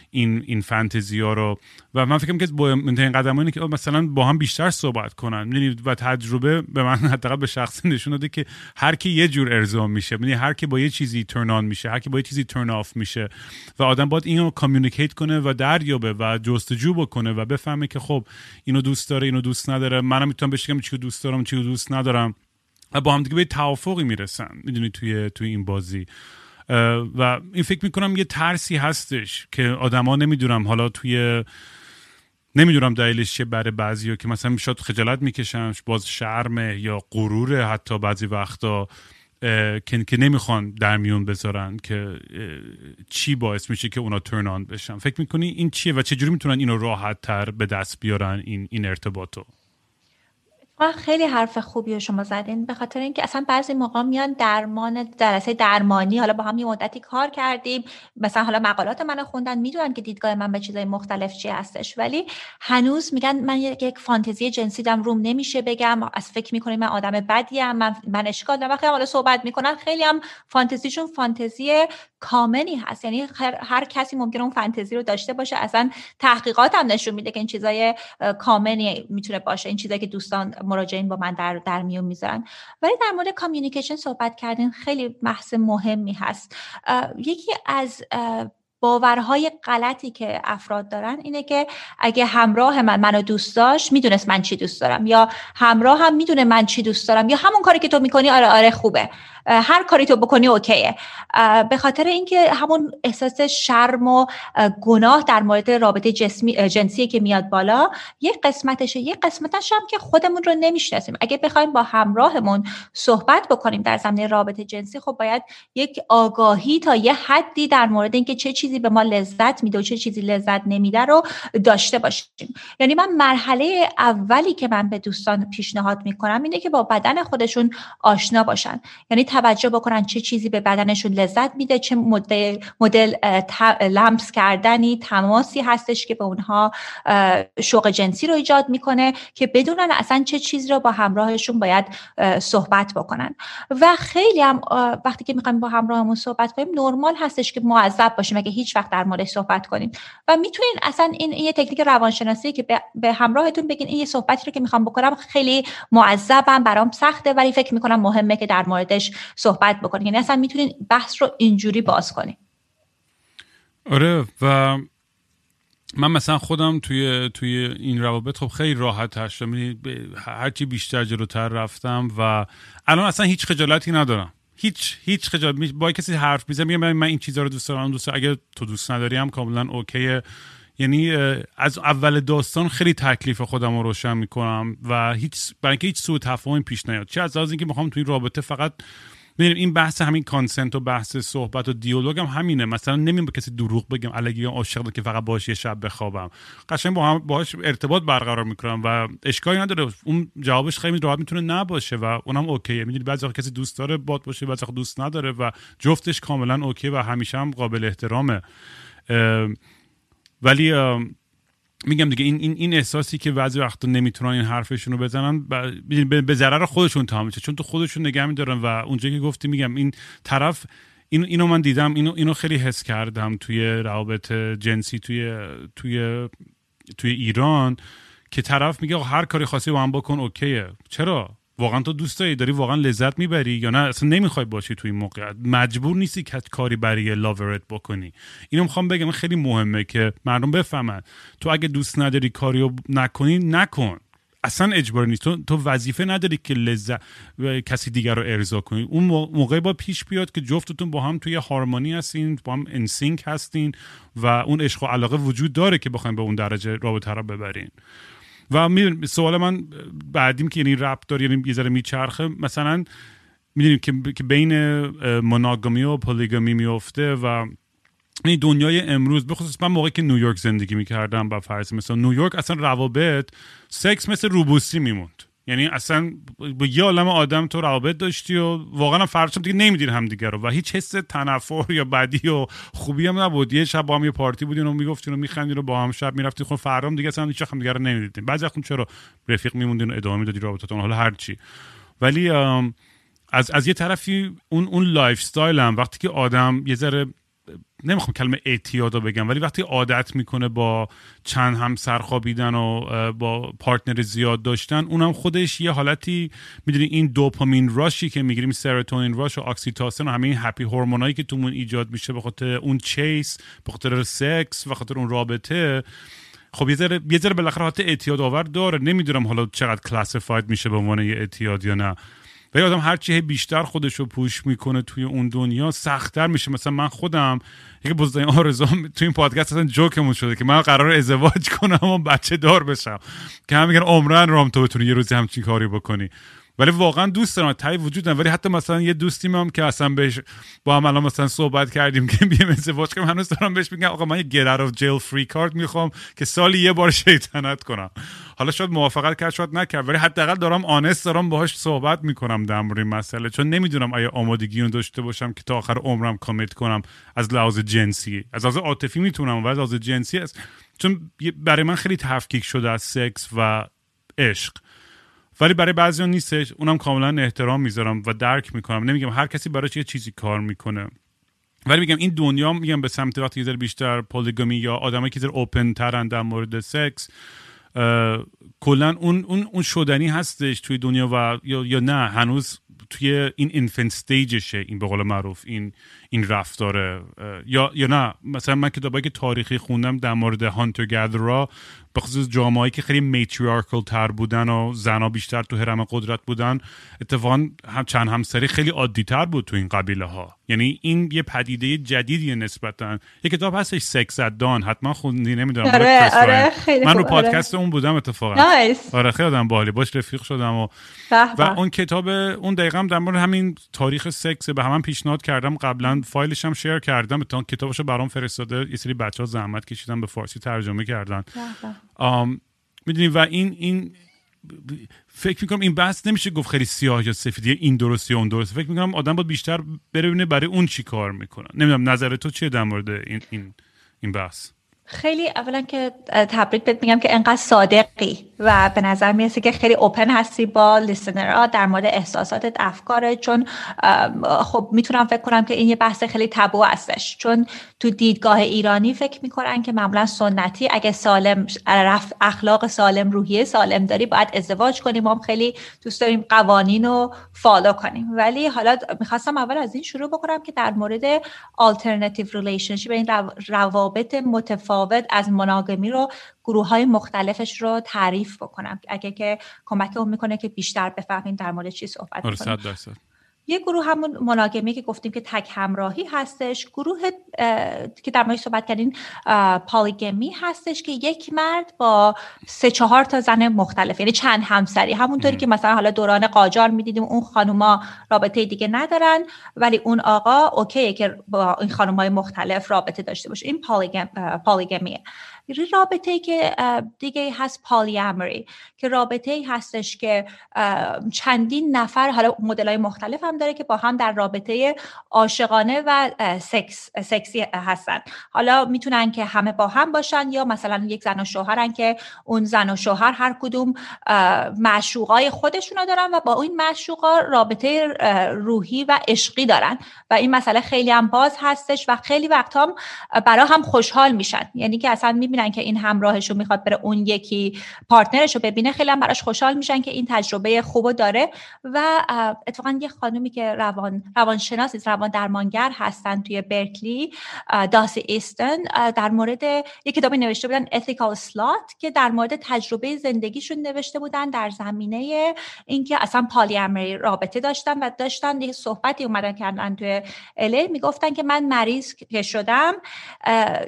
این این فانتزی ها رو. و من فکر کنم اولین قدم اینه که مثلا با هم بیشتر صحبت کنن. یعنی و تجربه به من حداقل به شخصی نشون داده که هر کی یه جور ارضا میشه. یعنی هر کی با یه چیزی turn میشه. هر کی با یه چیزی turn off میشه. و آدم باید اینو communicate کنه و دریابه و جستجو بکنه و بفهمه که خب اینو دوست داره اینو دوست نداره. منم می‌تونم بهش بگم چی دوست دارم چی دوست ندارم. و با هم دیگه به توافقی می‌رسن. می‌دونی توی توی این بازی. و این فکر می‌کنم یه ترسی هستش که آدما نمی‌دونم. حالا توی نمی‌دونم دلیلش چه برای بعضی که مثلا می‌شد خجالت می‌کشن باز شرمه یا غروره حتی بعضی وقتا. که, که نمی‌خوان در میون بذارن که چی باعث میشه که اونا ترن آن بشن. فکر می‌کنی این چیه و چجوری می‌تونن اینو راحت تر به دست بیارن این, این ارتباطو؟ خیلی حرف خوبی رو شما زدین. به خاطر اینکه اصلا بعضی موقع میان درمان جلسه درمانی حالا با هم یه مدتی کار کردیم. مثلا حالا مقالات منو خوندن می‌دونن که دیدگاه من به چیزای مختلف چی هستش. ولی هنوز میگن من یک فانتزی جنسی دم روم نمیشه بگم. از فکر می‌کنیم من آدم بدیم من من اشکال دارم. وقتی حالا صحبت می‌کنن خیلی هم فانتزیشون فانتزی کامنی هست. یعنی هر, کسی ممکنه اون فانتزی رو داشته باشه. اصلا تحقیقات هم نشون میده که این چیزای کامنی می‌تونه باشه. این چیزایی که دوستان مراجعین با من در, در میون می‌ذارن. ولی در مورد کامیونیکیشن صحبت کردین خیلی بحث مهمی هست. یکی از باورهای غلطی که افراد دارن اینه که اگه همراه من منو دوست داشت می‌دونست من چی دوست دارم. یا همراه هم می‌دونه من چی دوست دارم. یا همون کاری که تو می‌کنی آره آره خوبه. هر کاری تو بکنی اوکیه. به خاطر اینکه همون احساس شرم و گناه در مورد رابطه جسمی جنسی که میاد بالا یک قسمتشه. یک قسمتش هم که خودمون رو نمی‌شناسیم. اگه بخوایم با همراهمون صحبت بکنیم در زمینه رابطه جنسی خب باید یک آگاهی تا یه حدی در مورد اینکه چه چیزی به ما لذت میده و چه چیزی لذت نمیده رو داشته باشیم. یعنی من مرحله اولی که من به دوستان پیشنهاد می‌کنم اینه که با بدن خودشون آشنا باشن. یعنی توجه بکنن چه چیزی به بدنشون لذت میده چه مدل, مدل لمس کردنی تماسی هستش که به اونها شوق جنسی رو ایجاد می‌کنه که بدونن اصلا چه چیزی رو با همراهشون باید صحبت بکنن. و خیلی هم وقتی که می‌خوایم با همراهمون صحبت کنیم نرمال هستش که معذب باشیم اگه هیچ وقت در موردش صحبت کنیم. و می‌تونین اصلا این, یه تکنیک روانشناسی که به همراهتون بگین این یه صحبتی رو که می‌خوام بکنم خیلی معذبم برام سخته ولی فکر می‌کنم مهمه که در موردش صحبت بکنیم. یعنی اصلا می‌تونین بحث رو اینجوری باز کنیم آره و من مثلا خودم توی توی این روابط خب خیلی راحت هستم. یعنی هرچی بیشتر جلوتر رفتم و الان اصلا هیچ خجالتی ندارم. هیچ هیچ خجالت با کسی حرف می‌زنم میگم من این چیزا رو دوست دارم دوست دارم. اگه تو دوست نداری هم کاملا اوکیه یعنی از اول داستان خیلی تکلیف خودم رو روشن می‌کنم و هیچ برای اینکه هیچ سوء تفاهمی پیش نیاد. چه از لحاظ اینکه می‌خوام توی رابطه فقط ببینیم این بحث همین کانسنت و بحث صحبت و دیالوگ هم همینه. مثلا نمیم به کسی دروغ بگم الگی عاشق که فقط باش یه شب بخوابم. قشنگ با هم باهاش ارتباط برقرار می‌کنم و اشکالی نداره. اون جوابش خیلی راحت می‌تونه نباشه و اونم اوکیه. می‌دونی بعضی کسی دوست داره باد باشه بعضی دوست نداره و جفتش کاملا اوکی و همیشه هم قابل احترامه. ولی میگم دیگه این این این احساسی که بعضی وقتا نمی‌تونن این حرفشون رو بزنن به ضرر خودشون تمام میشه. چون تو خودشون نگه میدارن و اونجا که گفتی میگم این طرف این اینو من دیدم اینو اینو خیلی حس کردم توی روابط جنسی توی توی توی ایران که طرف میگه هر کاری خاصی با هم بکن اوکیه. چرا؟ واقعا تو دوست داری داری واقعا لذت می‌بری یا نه؟ اصلا نمی‌خوای باشی تو این موقعیت مجبور نیستی که کاری برای لاورت بکنی. اینو می‌خوام بگم خیلی مهمه که مردم بفهمن. تو اگه دوست نداری کاریو نکنی نکن. اصلا اجبار نیست. تو, تو وظیفه نداری که لذت کسی دیگر رو ارضا کنی. اون موقع با پیش بیاد که جفتتون با هم توی هارمونی هستین با هم انسینک هستین و اون عشق و علاقه وجود داره که بخواین به اون درجه رابطه رو ببرین. و سوال من بعدیم که یعنی رپ داره یعنی یه ذره میچرخه مثلا می‌دونیم که بین مناگامی و پولیگامی میفته و این دنیای امروز بخصوص من موقعی که نیویورک زندگی می‌کردم با فرض مثلا نیویورک اصلا روابط سکس مثل روبوسی میموند. یعنی اصلا با یه عالم آدم تو روابط داشتی و واقعا فرشم دیگه نمیدین هم دیگه رو. و هیچ حس تنفر یا بدی و خوبی هم نبود. یه شب با هم یه پارتی بودین و می‌گفتین و میخندین و با هم شب می‌رفتین. خب فردام دیگه اصلا هیچ هم دیگه رو نمی‌دیدین. بعضی وقت چرا رفیق میموندین و ادامه می‌دادی رابطتون حالا هر چی. ولی از از یه طرفی اون اون lifestyle هم وقتی که آدم یه ذره نمی‌خوام کلمه اعتیاد رو بگم ولی وقتی عادت می‌کنه با چند نفر خوابیدن و با partner زیاد داشتن اونم خودش یه حالتی می‌دونی این dopamine rush ی که می‌گیریم serotonin rush و oxytocin و همه این happy hormone ایی که تومون ایجاد میشه به خاطر اون chase به خاطر سکس به خاطر اون رابطه خب یه ذره یه ذره بالاخره حالت اعتیاد آور داره. نمی‌دونم حالا چقدر کلاسیفاید میشه به عنوان یه اعتیاد یا نه. ولی آدم هر چی بیشتر خودش رو پوش می‌کنه توی اون دنیا سختتر میشه. مثلا من خودم یکی بزرگترین آرزوام توی این پادکست اصلا جوکمون شده که من قرار ازدواج کنم و بچه دار بشم. که هم میگن عمرن رام تو بتونی یه روزی همچین کاری بکنی. ولی واقعا دوست دارم. تایی وجود دارم ولی حتی مثلا یه دوستی هم که اصلا بهش با هم الان مثلا صحبت کردیم که بیام ازدواج کنم هنوز دارم بهش میگم آقا من یه out of jail free card می‌خوام که سالی یه بار شیطنت کنم. حالا شاید موافقت کرد شاید نکرد ولی حداقل دارم آنست دارم باهاش صحبت می‌کنم در مورد این مسئله. چون نمی‌دونم آیا آمادگی اون داشته باشم که تا آخر عمرم کامیت کنم از لحاظ جنسی. از لحاظ عاطفی می‌تونم و از لحاظ جنسی است چون برای من خیلی تفکیک شده از سکس و عشق. ولی برای بعضی نیستش. اونم کاملا احترام می‌ذارم و درک می‌کنم. نمیگم هر کسی براش یه چیزی کار می‌کنه. ولی میگم این دنیا میگم به سمت وقتی بیشتر پولیگامی یا آدمایی که اوپن ترن در مورد سکس کلا اون اون اون شدنی هستش توی دنیا و یا, یا نه هنوز توی این اینفنت استیجشه این به قول معروف این این رفتاره یا یا نه؟ مثلا من کتابایی که تاریخی خوندم در مورد هانتر گدرا به خصوص جامعه‌ای که خیلی میتریارکل تر بودن و زنا بیشتر تو حرم قدرت بودن اتفاقا هم چند همسری خیلی عادی تر بود تو این قبیله ها یعنی این یه پدیده جدیدیه نسبتا. یه کتاب هستش سکس دان حتما خوندی نمی‌دونم آره، آره، من رو پادکست اون بودم اتفاقا. نایس. آره خیلی آدم باحالی. باش رفیق شدم و و اون کتاب اون دقیقا در مورد همین تاریخ سکس به همان پیشنهاد کردم قبلا فایلش هم شیر کردم تا کتابشو برام فرستاده یه سری بچه ها زحمت کشیدن به فارسی ترجمه کردن. می‌دونی و این این فکر می‌کنم این بحث نمیشه گفت خیلی سیاه یا سفید این درست یا اون درست فکر می‌کنم آدم باید بیشتر بره برای اون چی کار می‌کنن. نمی‌دونم نظر تو چیه در مورد این این این بحث؟ خیلی اولا که تبریک بهت میگم که انقدر صادقی و به نظر می‌رسه که خیلی اوپن هستی با لیسنرها در مورد احساساتت افکاره چون خب می‌تونم فکر کنم که این یه بحث خیلی تبو هستش. چون تو دیدگاه ایرانی فکر می‌کنن که معمولا سنتی اگه سالم اخلاق سالم روحیه سالم داری باید ازدواج کنیم ما خیلی دوست داریم قوانین رو فالو کنیم. ولی حالا می‌خواستم اول از این شروع بکنم که در مورد alternative relationship این روابط متفاوت از مناگمی رو گروه های مختلفش رو تعریف بکنم. اگه که کمک اون می‌کنه که بیشتر بفهمیم در مورد چی صحبت آره، کنیم یه گروه همون مناگمی که گفتیم که تک همراهی هستش گروه که در مورد صحبت کردین پالیگمی هستش که یک مرد با سه چهار تا زن مختلف یعنی چند همسری. همونطوری که مثلا حالا دوران قاجار می‌دیدیم اون خانوما رابطه دیگه ندارن ولی اون آقا اوکیه که با این خانومای مختلف رابطه داشته باشه. این پالیگمیه. رابطه که دیگه هست پالیامری. که رابطه ای هستش که چندین نفر حالا مدل های مختلف هم داره که با هم در رابطه عاشقانه و سکس سکسی هستن. حالا می‌تونن که همه با هم باشن یا مثلا یک زن و شوهرن که اون زن و شوهر هر کدوم معشوقای خودشونو دارن و با این معشوقا رابطه روحی و عشقی دارن. و این مسئله خیلی هم باز هستش و خیلی وقت هم برا هم خوشحال میشن. یعنی که اصلا می‌بینن که این همراهش رو می‌خواد بره اون یکی پارتنرش رو ببینه خیلی هم براش خوشحال میشن که این تجربه خوب داره و اتفاقا یه خانومی که روان روانشناس روان درمانگر هستن توی برکلی داسی ایستن. در مورد یه کتابی نوشته بودن ethical slot که در مورد تجربه زندگیشون نوشته بودن در زمینه اینکه اصلا پالیامری رابطه داشتن و داشتن یه صحبتی اومدن کردن توی الی می‌گفتن که من مریض که شدم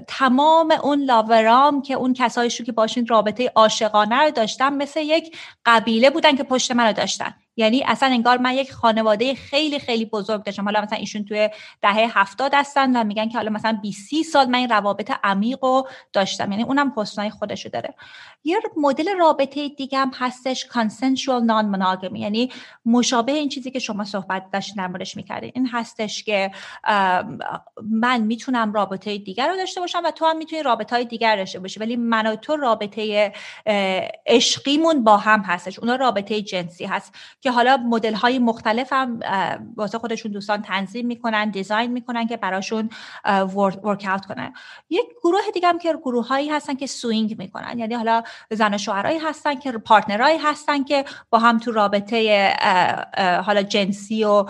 تمام اون لاورام که اون کسایی که باشین رابطه عاشقانه رو داشتن مثل یک قبیله بودن که پشت من رو داشتن. یعنی اصلا انگار من یک خانواده خیلی خیلی بزرگ داشتم. حالا مثلا ایشون توی دهه هفتاد هستن و میگن که حالا مثلا 20 سال من این روابط عمیق رو داشتم. یعنی اونم حسنای خودشو داره. یه مدل رابطه دیگه هم هستش consensual non monogamy یعنی مشابه این چیزی که شما صحبت داشتین در موردش می‌کردین. این هستش که من می‌تونم رابطه دیگر رو داشته باشم و تو هم می‌تونی رابطه های دیگر داشته باشی. ولی من و تو رابطه عشقیمون با هم هستش. اونا رابطه جنسی هست. حالا مدل های مختلف هم واسه خودشون دوستان تنظیم می‌کنن design می‌کنن که براشون work out کنن. یک گروه دیگه هم که گروه هایی هستن که swing می‌کنن. یعنی حالا زن و شوهرایی هستن که partner ایی هستن که با هم تو رابطه حالا جنسی و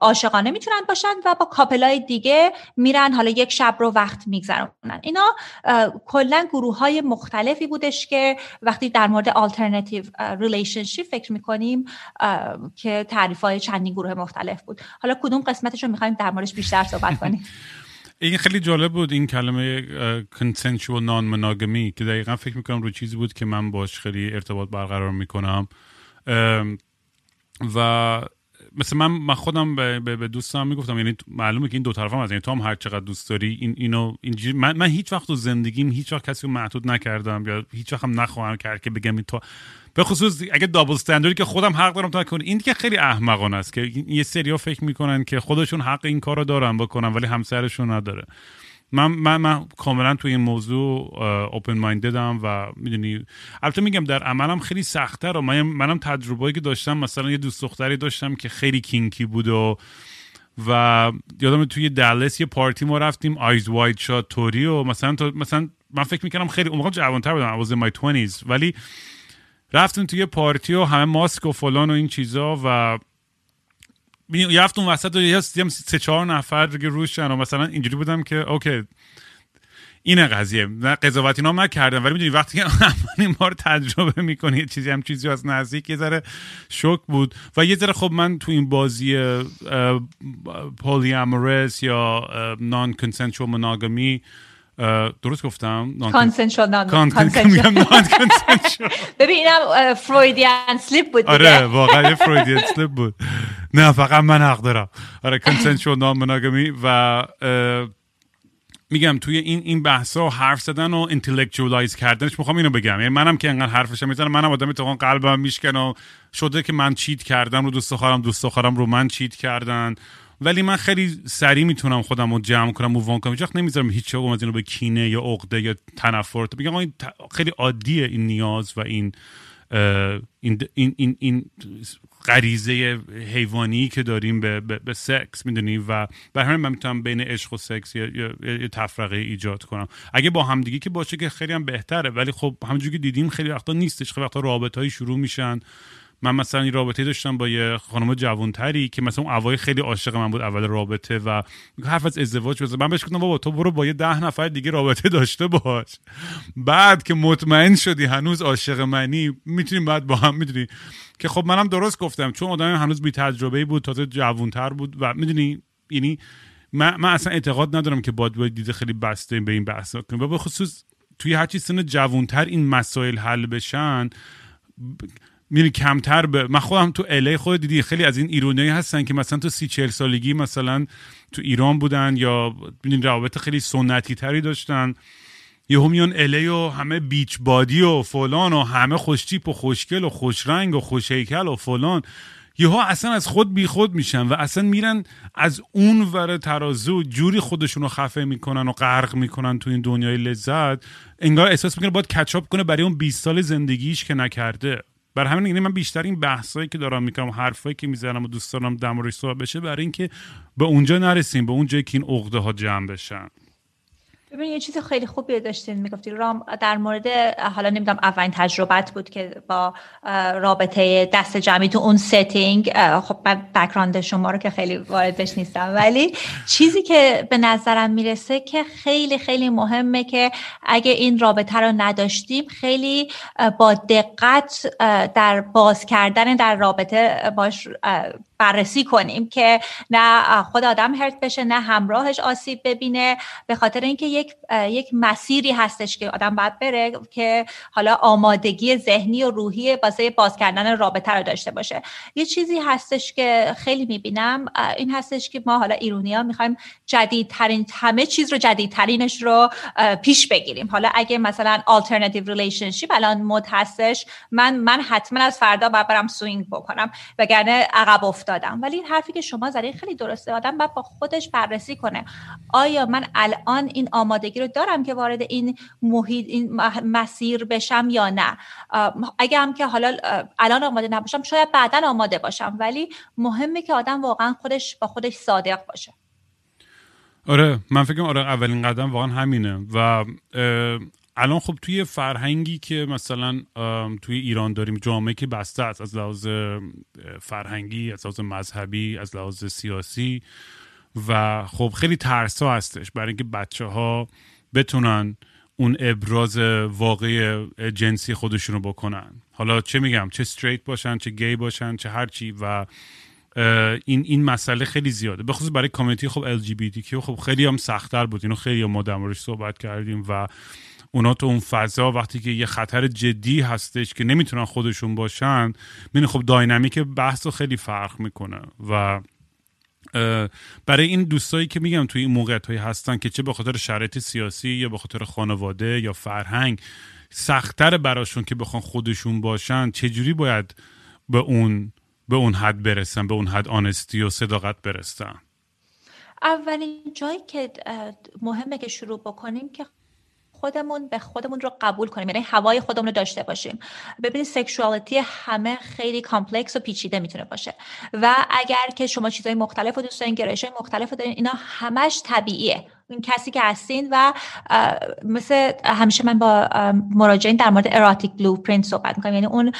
عاشقانه می‌تونن باشن و با couple ای دیگه میرن حالا یک شب رو وقت میگذرونن. اینا کلا گروه های مختلفی بودش که وقتی در مورد alternative relationship فکر می‌کنیم که تعریف های چندین گروه مختلف بود. حالا کدوم قسمتش رو می‌خوایم در موردش بیشتر صحبت کنیم؟ این خیلی جالب بود این کلمه consensual non monogamy که دقیقا فکر می‌کنم رو چیزی بود که من باش خیلی ارتباط برقرار می‌کنم. و مثل من من خودم به, به دوستم می‌گفتم یعنی معلومه که این دو طرف هم از یعنی تو هم هر چقدر دوست داری این اینو اینجوری من, من هیچ وقت تو زندگیم هیچ وقت کسی رو محدود نکردم یا هیچ وقت هم نخواهم کرد که بگم این تو. به خصوص اگه دابل استندری که خودم حق دارم تا کنم این که خیلی احمقانه است که یه سریا فکر می‌کنن که خودشون حق این کارو دارن بکنن ولی همسرشون نداره. من من, من کاملا توی این موضوع اوپن ماینددم و می‌دونی البته میگم در عملم خیلی سخته رو من منم تجربه‌ای که داشتم مثلا یه دوست دختری داشتم که خیلی کینکی بود و و یادم توی دلس یه پارتی ما رفتیم آیز واید شات توری و مثلا تو مثلا من فکر می‌کنم خیلی اون موقع جوانتر بودم I my 20s ولی رفتیم توی پارتی و همه ماسک و فلان و این چیزا و یه هفته اون وسط یه سه چهار نفر دیگه روشن و مثلا اینجوری بودم که اوکی این قضیه. نه قضاوتی نام نکردم ولی می‌دونی وقتی که اولین بار تجربه می‌کنی یه چیزی هم چیزی از نزدیک یه ذره شوک بود. و یه ذره خب من تو این بازی پولی یا non consensual monogamy درست گفتم؟ consensual ببین اینم Freudian slip بود آره واقعا Freudian slip بود. نه فقط من حق دارم. آره consensual non و میگم توی این این بحثا حرف زدن و intellectualize کردنش می‌خوام اینو بگم. یعنی منم که انقدر حرفش می‌زنم منم آدمی تو قلبم میشکنه و شده که من cheat کردم رو دوست خواهرم دوست خواهرم رو من cheat کردن. ولی من خیلی سریع می‌تونم خودم رو جمع کنم مووان کنم. هیچ نمی‌ذارم هیچ از اینو به کینه یا عقده یا تنفر. بگم خیلی عادیه این نیاز و این این این این, این غریزه حیوانی که داریم به, به, به سکس می‌دونی؟ و به همین من می‌تونم بین عشق و سکس یه, یه, تفرقه ایجاد کنم. اگه با همدیگه که باشه که خیلی هم بهتره. ولی خب همونجوری که دیدیم خیلی وقتا نیستش. خیلی وقتا رابطه شروع میشن. من مثلا این رابطه داشتم با یه خانم جوانتری که مثلا اون اوای خیلی عاشق من بود اول رابطه و حرف از ازدواج بزن. من بهش گفتم بابا تو برو با یه ده نفر دیگه رابطه داشته باش. بعد که مطمئن شدی هنوز عاشق منی می‌تونیم بعد با هم می‌دونی. که خب منم درست گفتم چون آدم هنوز بی تجربه بود تازه جوانتر بود و می‌دونی یعنی من, من اصلا اعتقاد ندارم که باید دیده خیلی بسته به این بحث کنیم و به خصوص توی هرچی سن جوانتر این مسائل حل بشن میری کمتر به من خودم تو الی خود دیدی خیلی از این ایرونیایی هستن که مثلا تو سی چهل سالگی مثلا تو ایران بودن یا ببینین روابط خیلی سنتی تری داشتن. یهو میان الی و همه بیچ بادی و فلان و همه خوشتیپ و خوشگل و خوشرنگ و خوشیکل و فلان. یهو اصلا از خود بی خود میشن و اصلا میرن از اون ور ترازو جوری خودشون رو خفه می‌کنن و غرق می‌کنن تو این دنیای لذت. انگار احساس می‌کنه باید catch up کنه برای اون 20 سال زندگیش که نکرده. بر همین یعنی من بیشتر این بحثایی که دارم می‌کنم حرفایی که می‌زنم و دوست دارم در صحبت بشه برای اینکه به اونجا نرسیم به اون جایی که این عقده ها جمع بشن. ببین یه چیز خیلی خوبی داشتین می‌گفتی. رام در مورد حالا نمی‌دونم اولین تجربت بود که با رابطه دست جمعی تو اون setting خب من background شما رو که خیلی واردش نیستم. ولی چیزی که به نظرم می‌رسه که خیلی خیلی مهمه که اگه این رابطه رو نداشتیم خیلی با دقت در باز کردن در رابطه باش بررسی کنیم که نه خود آدم هرت بشه نه همراهش آسیب ببینه. به خاطر اینکه یک یک مسیری هستش که آدم باید بره که حالا آمادگی ذهنی و روحی واسه باز کردن رابطه رو داشته باشه. یه چیزی هستش که خیلی می‌بینم این هستش که ما حالا ایرونی ها می‌خوایم جدیدترین همه چیز رو جدیدترینش رو پیش بگیریم. حالا اگه مثلا alternative relationship الان مد هستش من من حتما از فردا باید برم سوینگ بکنم. وگرنه عقب افتادم. ولی این حرفی که شما زدین خیلی درسته. آدم باید با خودش بررسی کنه. آیا من الان این آمادگی رو دارم که وارد این محیط این مسیر بشم یا نه؟ اگه هم که حالا الان آماده نباشم شاید بعدا آماده باشم. ولی مهمه که آدم واقعا خودش با خودش صادق باشه. آره من فکرم آره اولین قدم واقعا همینه. و الان خب توی فرهنگی که مثلا توی ایران داریم جامعه که بسته است از لحاظ فرهنگی از لحاظ مذهبی از لحاظ سیاسی و خب خیلی ترسا هستش برای اینکه بچه ها بتونن اون ابراز واقعی جنسی خودشونو بکنن. حالا چه میگم؟ چه استریت باشن چه گی باشن چه هرچی و این این مسئله خیلی زیاده. به برای کامیونیتی خب LGBT خب خیلی هم سختتر بود. اینو خیلی ما در صحبت کردیم و اونا تو اون فضا وقتی که یه خطر جدی هستش که نمی‌تونن خودشون باشن ببین خب داینامیک بحث رو خیلی فرق می‌کنه و برای این دوستایی که میگم توی این موقعیت هایی هستن که چه به خاطر شرایط سیاسی یا به خاطر خانواده یا فرهنگ سختتر براشون که بخوان خودشون باشن چجوری باید به اون به اون حد برسن به اون حد honesty و صداقت برسن؟ اولین جایی که مهمه که شروع بکنیم که خودمون به خودمون رو قبول کنیم. یعنی هوای خودمون رو داشته باشیم. ببینید sexuality همه خیلی complex و پیچیده می‌تونه باشه. و اگر که شما چیزهای مختلف و دوست دارین گرایش مختلف دارین اینا همش طبیعیه. کسی که هستین و مثل همیشه من با مراجعین در مورد erotic blueprint صحبت می‌کنم. یعنی اون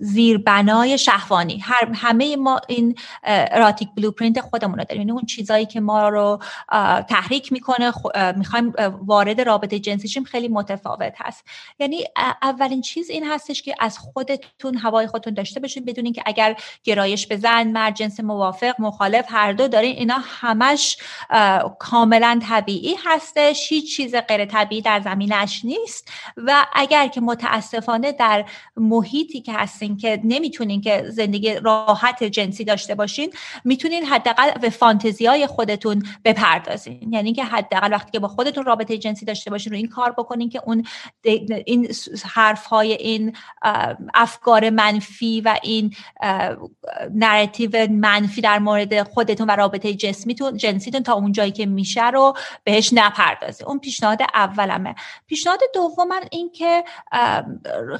زیربنای شهوانی. هر همه ما این erotic blueprint خودمون رو داریم. یعنی اون چیزایی که ما رو تحریک می‌کنه می‌خوایم وارد رابطه جنسی شیم خیلی متفاوت هست. یعنی اولین چیز این هستش که از خودتون هوای خودتون داشته باشین بدونین که اگر گرایش به زن مرد جنس موافق مخالف هر دو دارین اینا همش کاملا طبیعی هستش هیچ چیز غیر طبیعی در زمینش نیست و اگر که متاسفانه در محیطی که هستین که نمی‌تونین که زندگی راحت جنسی داشته باشین می‌تونین حداقل به فانتزی های خودتون بپردازین. یعنی که حداقل وقتی که با خودتون رابطه جنسی داشته باشین رو این کار بکنین که اون این حرف های این افکار منفی و این نراتیو منفی در مورد خودتون و رابطه جسمیتون جنسیتون تا اون جایی که میشه رو بهش نپردازه اون پیشنهاد اولمه. پیشنهاد دومم این که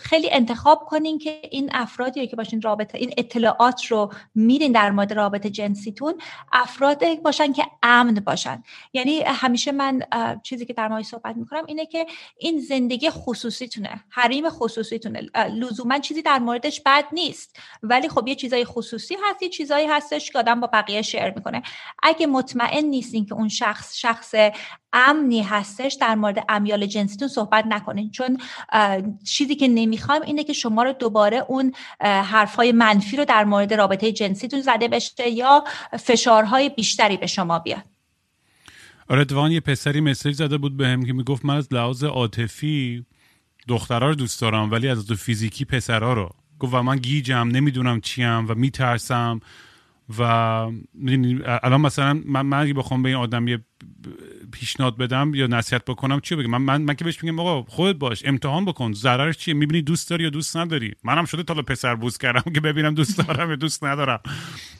خیلی انتخاب کنین که این افرادی که باشین رابطه این اطلاعات رو میرین در مورد رابطه جنسیتون افراد باشن که امن باشن. یعنی همیشه من چیزی که در مورد صحبت می‌کنم اینه که این زندگی خصوصیتونه حریم خصوصیتونه. لزوما چیزی در موردش بد نیست. ولی خب یه چیزای خصوصی هست یه چیزایی هستش که آدم با بقیه شیر می‌کنه. اگه مطمئن نیستین که اون شخص شخص امنی هستش در مورد امیال جنسیتون صحبت نکنین. چون چیزی که نمی‌خوایم اینه که شما رو دوباره اون حرفهای منفی رو در مورد رابطه جنسیتون زده بشه یا فشارهای بیشتری به شما بیاد. آره یه پسری مسیج زده بود بهم به که می‌گفت من از لحاظ عاطفی دخترها رو دوست دارم ولی از فیزیکی پسرها رو. گفت و من گیجم نمی‌دونم چیم و میترسم. و الان مثلا من, من اگه بخوام به این آدم یه پیشنهاد بدم یا نصیحت بکنم چی بگم؟ من, من, من که بهش میگم آقا خودت باش امتحان بکن ضررش چیه؟ می‌بینی دوست داری یا دوست نداری؟ منم شده تا پسر بوس کردم که ببینم دوست دارم یا دوست ندارم.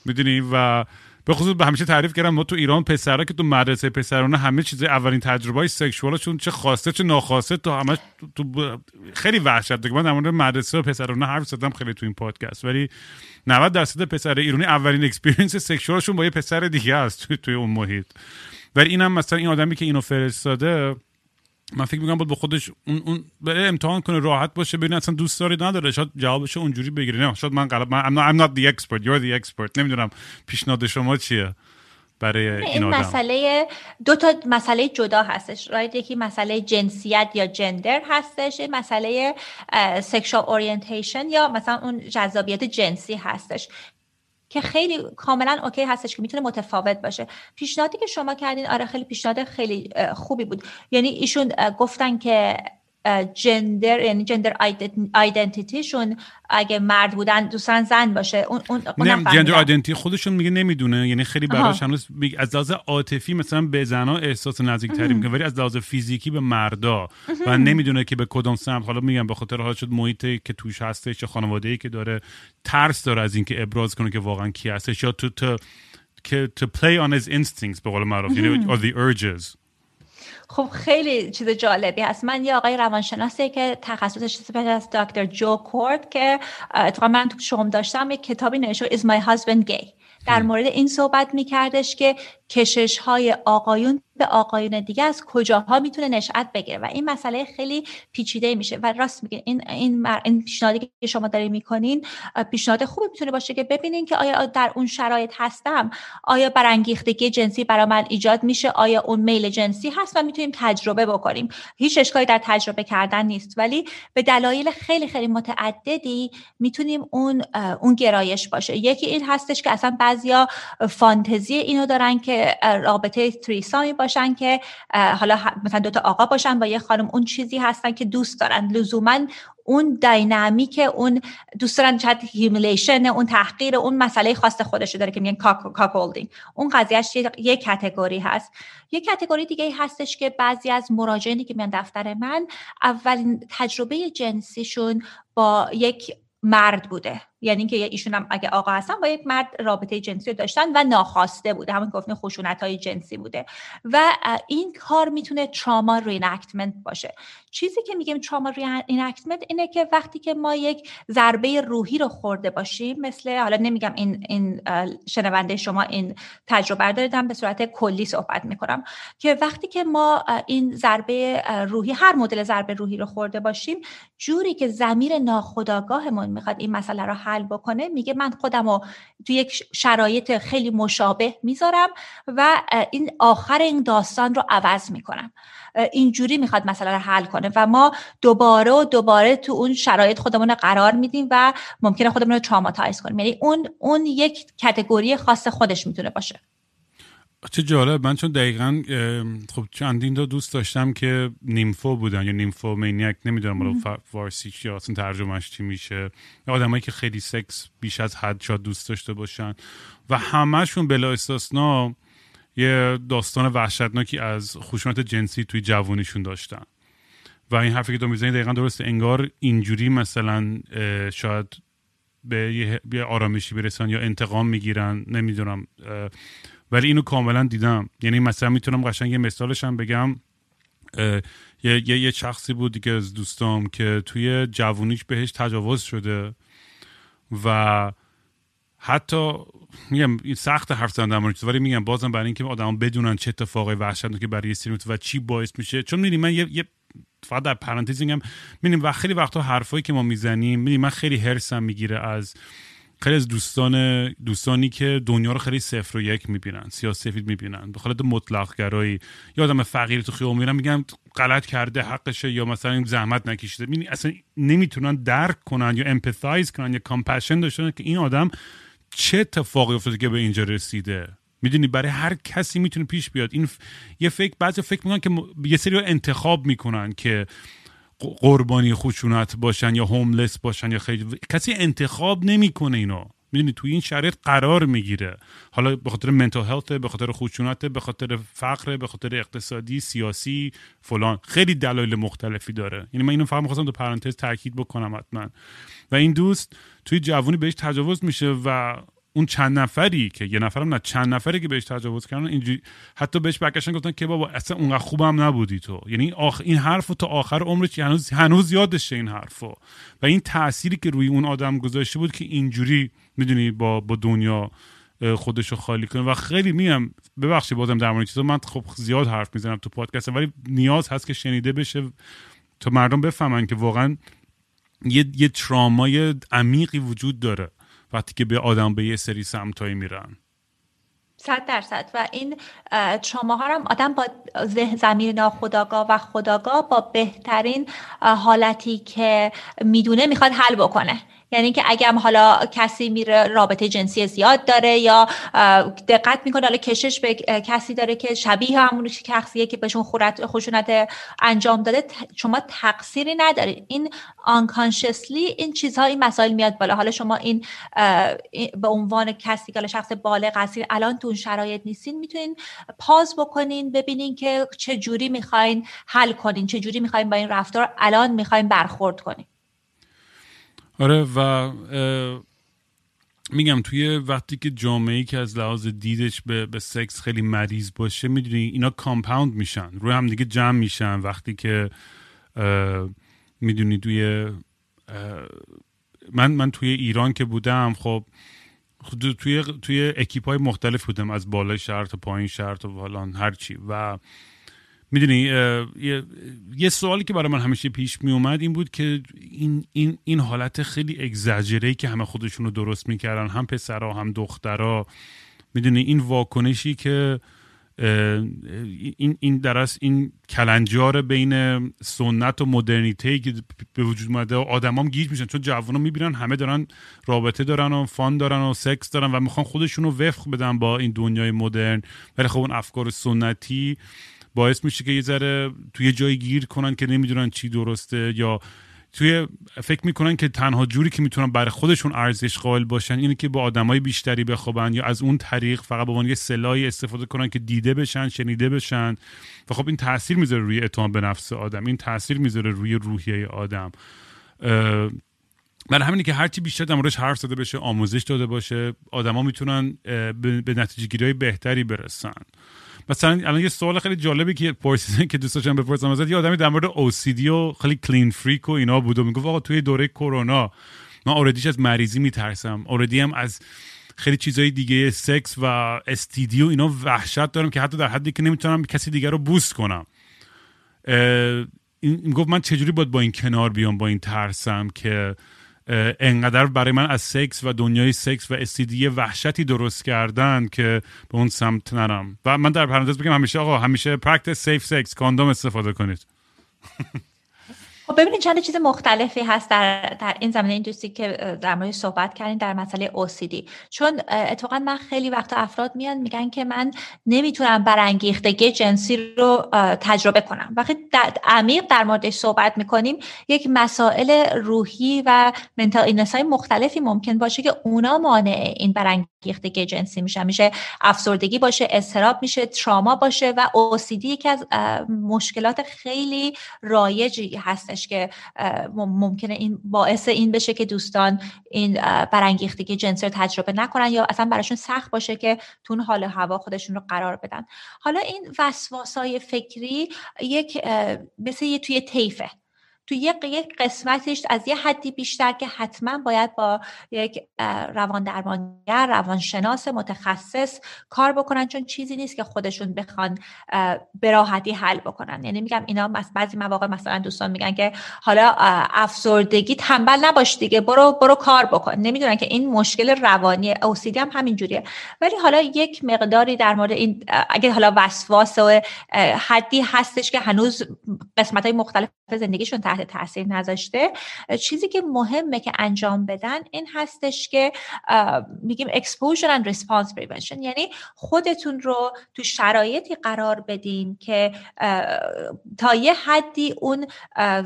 می‌دونی؟ و به خصوص به همیشه تعریف کردم ما تو ایران پسرها که تو مدرسه پسرانه همه چیز اولین تجربه های sexual شون چه خواسته چه ناخواسته تو همه تو خیلی وحشت دیگه من در مورد مدرسه و پسرانه حرف زدم خیلی تو این پادکست. ولی 90 درصد پسر ایرانی اولین experience sexual شون با یه پسر دیگه است توی, توی اون محیط. ولی اینم مثلا این آدمی که اینو فرستاده من فکر می‌کنم بود به خودش اون, اون بره امتحان کنه راحت باشه ببین اصلا دوست داری نداره. شاید جوابش اونجوری بگیره. نه شاید من غلط من I'm not, I'm not the expert. You're the expert. نمی‌دونم پیشنهاد شما چیه برای این, این آدم. مسئله دو تا مسئله جدا هستش right یکی مسئله جنسیت یا gender هستش مسئله sexual orientation یا مثلا اون جذابیت جنسی هستش. که خیلی کاملا okay هستش که می‌تونه متفاوت باشه. پیشنهادی که شما کردین آره خیلی پیشنهاد خیلی خوبی بود. یعنی ایشون گفتن که gender یعنی gender identity شون اگه مرد بودن دوستان زن باشه. اون اون نه جندر آیدنتی خودشون میگه نمی‌دونه. یعنی خیلی براش هنوز از لحاظ عاطفی مثلا به زنا احساس نزدیکتری می‌کنه ولی از لحاظ فیزیکی به مردا. و نمی‌دونه که به کدوم سمت. حالا میگم به خاطر حال شد محیطی که توش هستش چه خانواده ای که داره ترس داره از اینکه ابراز کنه که واقعا کی هستش. یا تو تو که to play on his instincts به قول معروف. یعنی or the urges. خب خیلی چیز جالبی هست. من یه آقای روانشناسی که تخصصش از دکتر جو کورد که اتفاقا من تو شوم داشتم یک کتابی نوشته Is My Husband Gay. در مورد این صحبت میکردش که کشش های آقایون به آقایون دیگه از کجاها می‌تونه نشأت بگیره؟ و این مسئله خیلی پیچیده میشه. و راست میگه این این, این پیشنهادی که شما دارین می‌کنین پیشنهاد خوبی می‌تونه باشه که ببینین که آیا در اون شرایط هستم آیا برانگیختگی جنسی برای من ایجاد میشه آیا اون میل جنسی هست و می‌تونیم تجربه بکنیم. هیچ اشکالی در تجربه کردن نیست. ولی به دلایل خیلی خیلی متعددی می‌تونیم اون اون گرایش باشه. یکی این هستش که اصلا بعضیا فانتزی اینو دارن که رابطه threesome ی باشن که حالا مثلا دوتا آقا باشن با یه خانم اون چیزی هستن که دوست دارن. لزوما اون dynamic اون دوست دارن شاید humiliation اون تحقیر اون مسئله خاص خودش داره که میگن cuckolding اون قضیهش یک category هست. یک category دیگه هستش که بعضی از مراجعینی که میان دفتر من اولین تجربه جنسیشون با یک مرد بوده. یعنی که ایشون هم اگه آقا هستن با یک مرد رابطه جنسی داشتن و ناخواسته بوده. همون گفتن خشونت های جنسی بوده. و این کار می‌تونه trauma reenactment باشه. چیزی که میگیم trauma reenactment اینه که وقتی که ما یک ضربه روحی رو خورده باشیم مثل حالا نمیگم این این شنونده شما این تجربه دارم به صورت کلی صحبت می‌کنم که وقتی که ما این ضربه روحی هر مدل ضربه روحی رو خورده باشیم جوری که زمیر ناخودآگاهمون می‌خواد این مسئله رو حل بکنه میگه من خودم رو تو یک شرایط خیلی مشابه می‌ذارم و این آخر این داستان رو عوض می‌کنم. اینجوری می‌خواد مسئله رو حل کنه و ما دوباره و دوباره تو اون شرایط خودمون رو قرار میدیم و ممکنه خودمون رو traumatize کنیم. یعنی اون اون یک category خاص خودش می‌تونه باشه. چه جالب. من چون دقیقا خب چندین تا دوست داشتم که nympho بودن یا nymphomaniac نمی‌دونم بالا فارسی یا اصلا ترجمهش چی میشه. آدمایی که خیلی سکس بیش از حد شاید دوست داشته باشن. و همهشون بلا استثنا یه داستان وحشتناکی از خشونت جنسی توی جوانیشون داشتن. و این حرفی که تو می‌زنی دقیقا درسته. انگار اینجوری مثلا شاید به یه آرامشی برسن یا انتقام می‌گیرن نمی‌دونم ولی اینو کاملا دیدم. یعنی مثلا می‌تونم قشنگ یه مثالش هم بگم یه, یه, شخصی بود دیگه از دوستام که توی جوونیش بهش تجاوز شده و حتی میگم سخت حرف زدن در ولی میگم بازم برای اینکه آدم بدونن چه اتفاقی وحشتناکی برای سری و چی باعث میشه. چون می‌دونی من یه, یه فقط در پرانتز میگم می‌دونیم و خیلی وقتا حرفایی که ما می‌زنیم می‌دونی من خیلی هرسم می‌گیره از خیلی از دوستان دوستانی که دنیا رو خیلی صفر و یک می‌بینن سیاه سفید می‌بینن یه حالت مطلق گرایی یا آدم فقیر تو خیابون میرن میگن غلط کرده حقشه یا مثلا زحمت نکشیده. اصلا نمی‌تونن درک کنن یا empathize کنن یا compassion داشتن که این آدم چه اتفاقی افتاده که به اینجا رسیده؟ می‌دونی برای هر کسی می‌تونه پیش بیاد. این یه فکر بعضی فکر می‌کنن که یه سری انتخاب می‌کنن که قربانی خشونت باشن یا هوملس باشن یا خیلی کسی انتخاب نمی‌کنه اینو. می‌دونی توی این شرایط قرار می‌گیره. حالا به خاطر منتال هلت به خاطر خشونت به خاطر فقر به خاطر اقتصادی سیاسی فلان. خیلی دلایل مختلفی داره. یعنی من اینو فقط می‌خواستم تو پرانتز تاکید بکنم حتما. و این دوست توی جوونی بهش تجاوز میشه و اون چند نفری که یه نفرم نه چند نفری که بهش تجاوز کردن اینجوری حتی بهش برگشتن گفتن که بابا اصلا اونقدر خوبم نبودی تو. یعنی آخ... این حرفو تا آخر عمرش هنوز هنوز یادشه این حرفو. و این تأثیری که روی اون آدم گذاشته بود که اینجوری می‌دونی با با دنیا خودشو خالی کنه. و خیلی میم ببخشید بازم در مورد چیزا من خب زیاد حرف می‌زنم تو پادکست ولی نیاز هست که شنیده بشه تا مردم بفهمن که واقعا یه یه ترامای عمیقی وجود داره وقتی که به آدم به یه سری سمتایی میرن. صد درصد. و این شما هم آدم با زمیر ناخداگاه و خداگاه با بهترین حالتی که می‌دونه می‌خواد حل بکنه. یعنی که اگه حالا کسی میره رابطه جنسی زیاد داره یا دقت می‌کنه حالا کشش به کسی داره که شبیه همون کسیه که بهشون خشونت انجام داده شما تقصیری نداری. این آنکانشسلی این چیزها این مسائل میاد بالا. حالا شما این به عنوان کسی که شخص بالغ هستین الان تو اون شرایط نیستین می‌تونین پاز بکنین ببینین که چه جوری می‌خواین حل کنین چه جوری می‌خواین با این رفتار الان می‌خواین برخورد کنین. آره و میگم توی وقتی که جامعه که از لحاظ دیدش به, به سکس خیلی مریض باشه می‌دونی اینا کامپاوند میشن روی هم دیگه جمع میشن. وقتی که می‌دونی توی من من توی ایران که بودم خب توی توی اکیپ های مختلف بودم از بالای شهر تا پایین شهر تا هر هرچی و می‌دونی یه سوالی که برای من همیشه پیش می اومد این بود که این, این, این حالت خیلی اگزاجره که همه خودشون رو درست می‌کردن هم پسرها هم دخترها می‌دونی این واکنشی که این این درست این کلنجار بین سنت و مدرنیته که به وجود اومده آدمام گیج میشن. چون جوونا می‌بینن همه دارن رابطه دارن و فان دارن و سکس دارن و می‌خوان خودشون رو وفق بدن با این دنیای مدرن ولی خب اون افکار سنتی باعث میشه که یه ذره توی جایی گیر کنن که نمی‌دونن چی درسته یا توی فکر می‌کنن که تنها جوری که می‌تونن برای خودشون ارزش قائل باشن اینه که با آدمای بیشتری بخوابن یا از اون طریق فقط به عنوان یه سلاحی استفاده کنن که دیده بشن شنیده بشن. و خب این تاثیر می‌ذاره روی اعتماد به نفس آدم. این تاثیر می‌ذاره روی روحیه آدم. برای همینه که هرچی بیشتر در حرف زده بشه آموزش داده باشه آدما می‌تونن به نتیجه گیری بهتری برسن. مثلا الان یه سوال خیلی جالبی که پرسیدن که دوست داشتم بپرسم ازت یه آدمی در مورد OCD و خیلی کلین فریک و اینا بود و می‌گفت آقا توی دوره کرونا من اوردیش از مریضی میترسم اوردی هم از خیلی چیزای دیگه سکس و STD و اینا وحشت دارم که حتی در حدی که نمی‌تونم کسی دیگر رو بوس کنم. این گفت من چجوری باید با این کنار بیام با این ترسم که انقدر برای من از سکس و دنیای سکس و STD وحشتی درست کردن که به اون سمت نرم. و من در پرانتز بگم همیشه آقا همیشه practice safe sex کاندوم استفاده کنید. خب ببینید چند چیز مختلفی هست در, در این زمینه این دوستی که در مورد صحبت کردین در مسئله OCD چون اتفاقا من خیلی وقت افراد میان میگن که من نمی‌تونم برانگیختگی جنسی رو تجربه کنم. وقتی عمیق در موردش صحبت می‌کنیم یک مسائل روحی و منتال های مختلفی ممکن باشه که اونا مانع این برانگیختگی جنسی میشه میشه افسردگی باشه استراب میشه تراما باشه و OCD یکی از مشکلات خیلی رایجی هستش. که ممکنه این باعث این بشه که دوستان این برانگیختگی جنسی رو تجربه نکنن یا اصلا براشون سخت باشه که تون حال هوا خودشون رو قرار بدن. حالا این وسواسای فکری یک مثل یه توی طیفه. تو یک قسمتش از یه حدی بیشتر که حتما باید با یک روان درمانگر روانشناس متخصص کار بکنن چون چیزی نیست که خودشون بخوان به راحتی حل بکنن. یعنی میگم اینا بعضی مواقع مثلا دوستان میگن که حالا افسردگی تنبل نباش دیگه برو برو کار بکن. نمی‌دونن که این مشکل روانی اوسیدی هم همین جوریه. ولی حالا یک مقداری در مورد این اگه حالا وسواس و حدی هستش که هنوز قسمت های مختلف زندگیشون تحت تاثیر نذاشته. چیزی که مهمه که انجام بدن این هستش که میگیم exposure and response prevention. یعنی خودتون رو تو شرایطی قرار بدین که تا یه حدی اون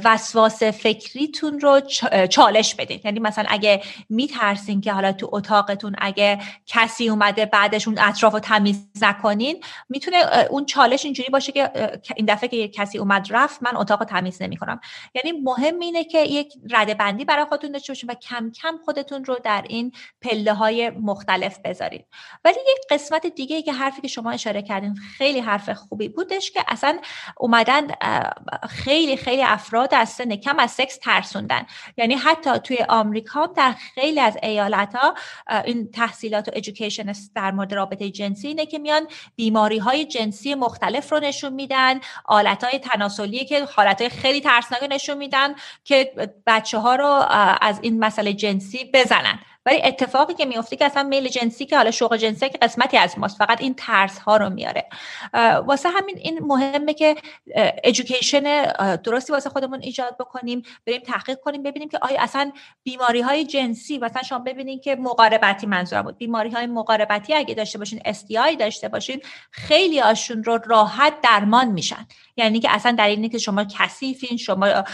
وسواس فکریتون رو چالش بدین. یعنی مثلا اگه میترسین که حالا تو اتاقتون اگه کسی اومده بعدش اون اطراف رو تمیز نکنین می‌تونه اون چالش اینجوری باشه که این دفعه که کسی اومد رفت من اتاق تمیز نمی‌کنم. یعنی مهم اینه که یک رده بندی برای خودتون داشته باشین و کم کم خودتون رو در این پله های مختلف بذارید ولی یک قسمت دیگه که حرفی که شما اشاره کردین خیلی حرف خوبی بودش که اصلا اومدن خیلی خیلی افراد از سن کم از سکس ترسوندن. یعنی حتی توی آمریکا در خیلی از ایالت ها این تحصیلات و ادویکیشن در مورد رابطه جنسی اینه که میان بیماری های جنسی مختلف رو نشون میدن آلت های تناسلی که حالت های خیلی ترسناک میدن که بچه ها رو از این مسئله جنسی بزنن. ولی اتفاقی که میفته که اصلا میل جنسی که حالا شوق جنسی که قسمتی از ماست فقط این ترس ها رو میاره. واسه همین این مهمه که ادویکیشن درستی واسه خودمون ایجاد بکنیم بریم تحقیق کنیم ببینیم که آیا اصلا بیماری های جنسی مثلا شما ببینید که مقاربتی منظورم بود. بیماری های مقاربتی اگه داشته باشین STI داشته باشین خیلی هاشون رو راحت درمان میشن. یعنی که اصلا در اینه که شما کثیفین شما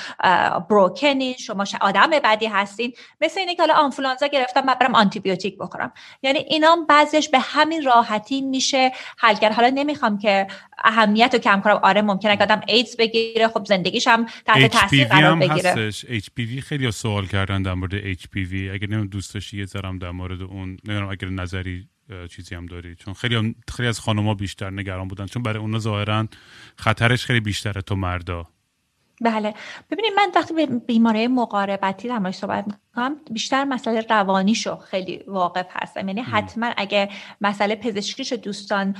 بروکنین شما آدم بدی هستین. مثل اینه که حالا آنفولانزا گرفتم من برم آنتی بیوتیک بخورم. یعنی اینا بعضیش به همین راحتی میشه حل کرد. حالا نمی‌خوام که اهمیت رو کم کنم. آره ممکنه که آدم ایدز بگیره خب زندگیش هم تحت تاثیر قرار بگیره. هستش. HPV خیلی سوال کردن در مورد HPV اگه نمی‌دونم دوست داشتی یه ذرم در مورد اون نمی‌دونم اگر نظری چیزی هم داری. چون خیلی خیلی از خانم‌ها بیشتر نگران بودن. چون برای اونا ظاهرا خطرش خیلی بیشتره تو مردا. بله. ببینید من وقتی به بیماری مقاربتی در صحبت می‌کنم بیشتر مسئله روانیشو خیلی واقف هستم. یعنی حتما اگه مسئله پزشکیش دوستان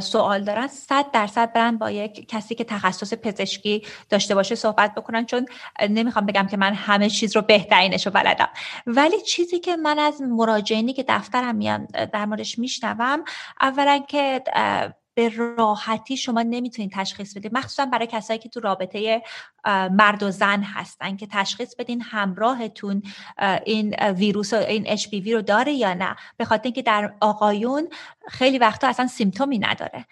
سوال دارن صد درصد برن با یک کسی که تخصص پزشکی داشته باشه صحبت بکنن. چون نمی‌خوام بگم که من همه چیز رو بهترینش رو بلدم. ولی چیزی که من از مراجعینی که دفترم میان در موردش میشنوم اولا که به راحتی شما نمی‌تونید تشخیص بدید. مخصوصا برای کسایی که تو رابطه مرد و زن هستن که تشخیص بدین همراهتون این ویروس و این اچ رو داره یا نه. به خاطر اینکه در آقایون خیلی وقتا اصلا سیمتومی نداره.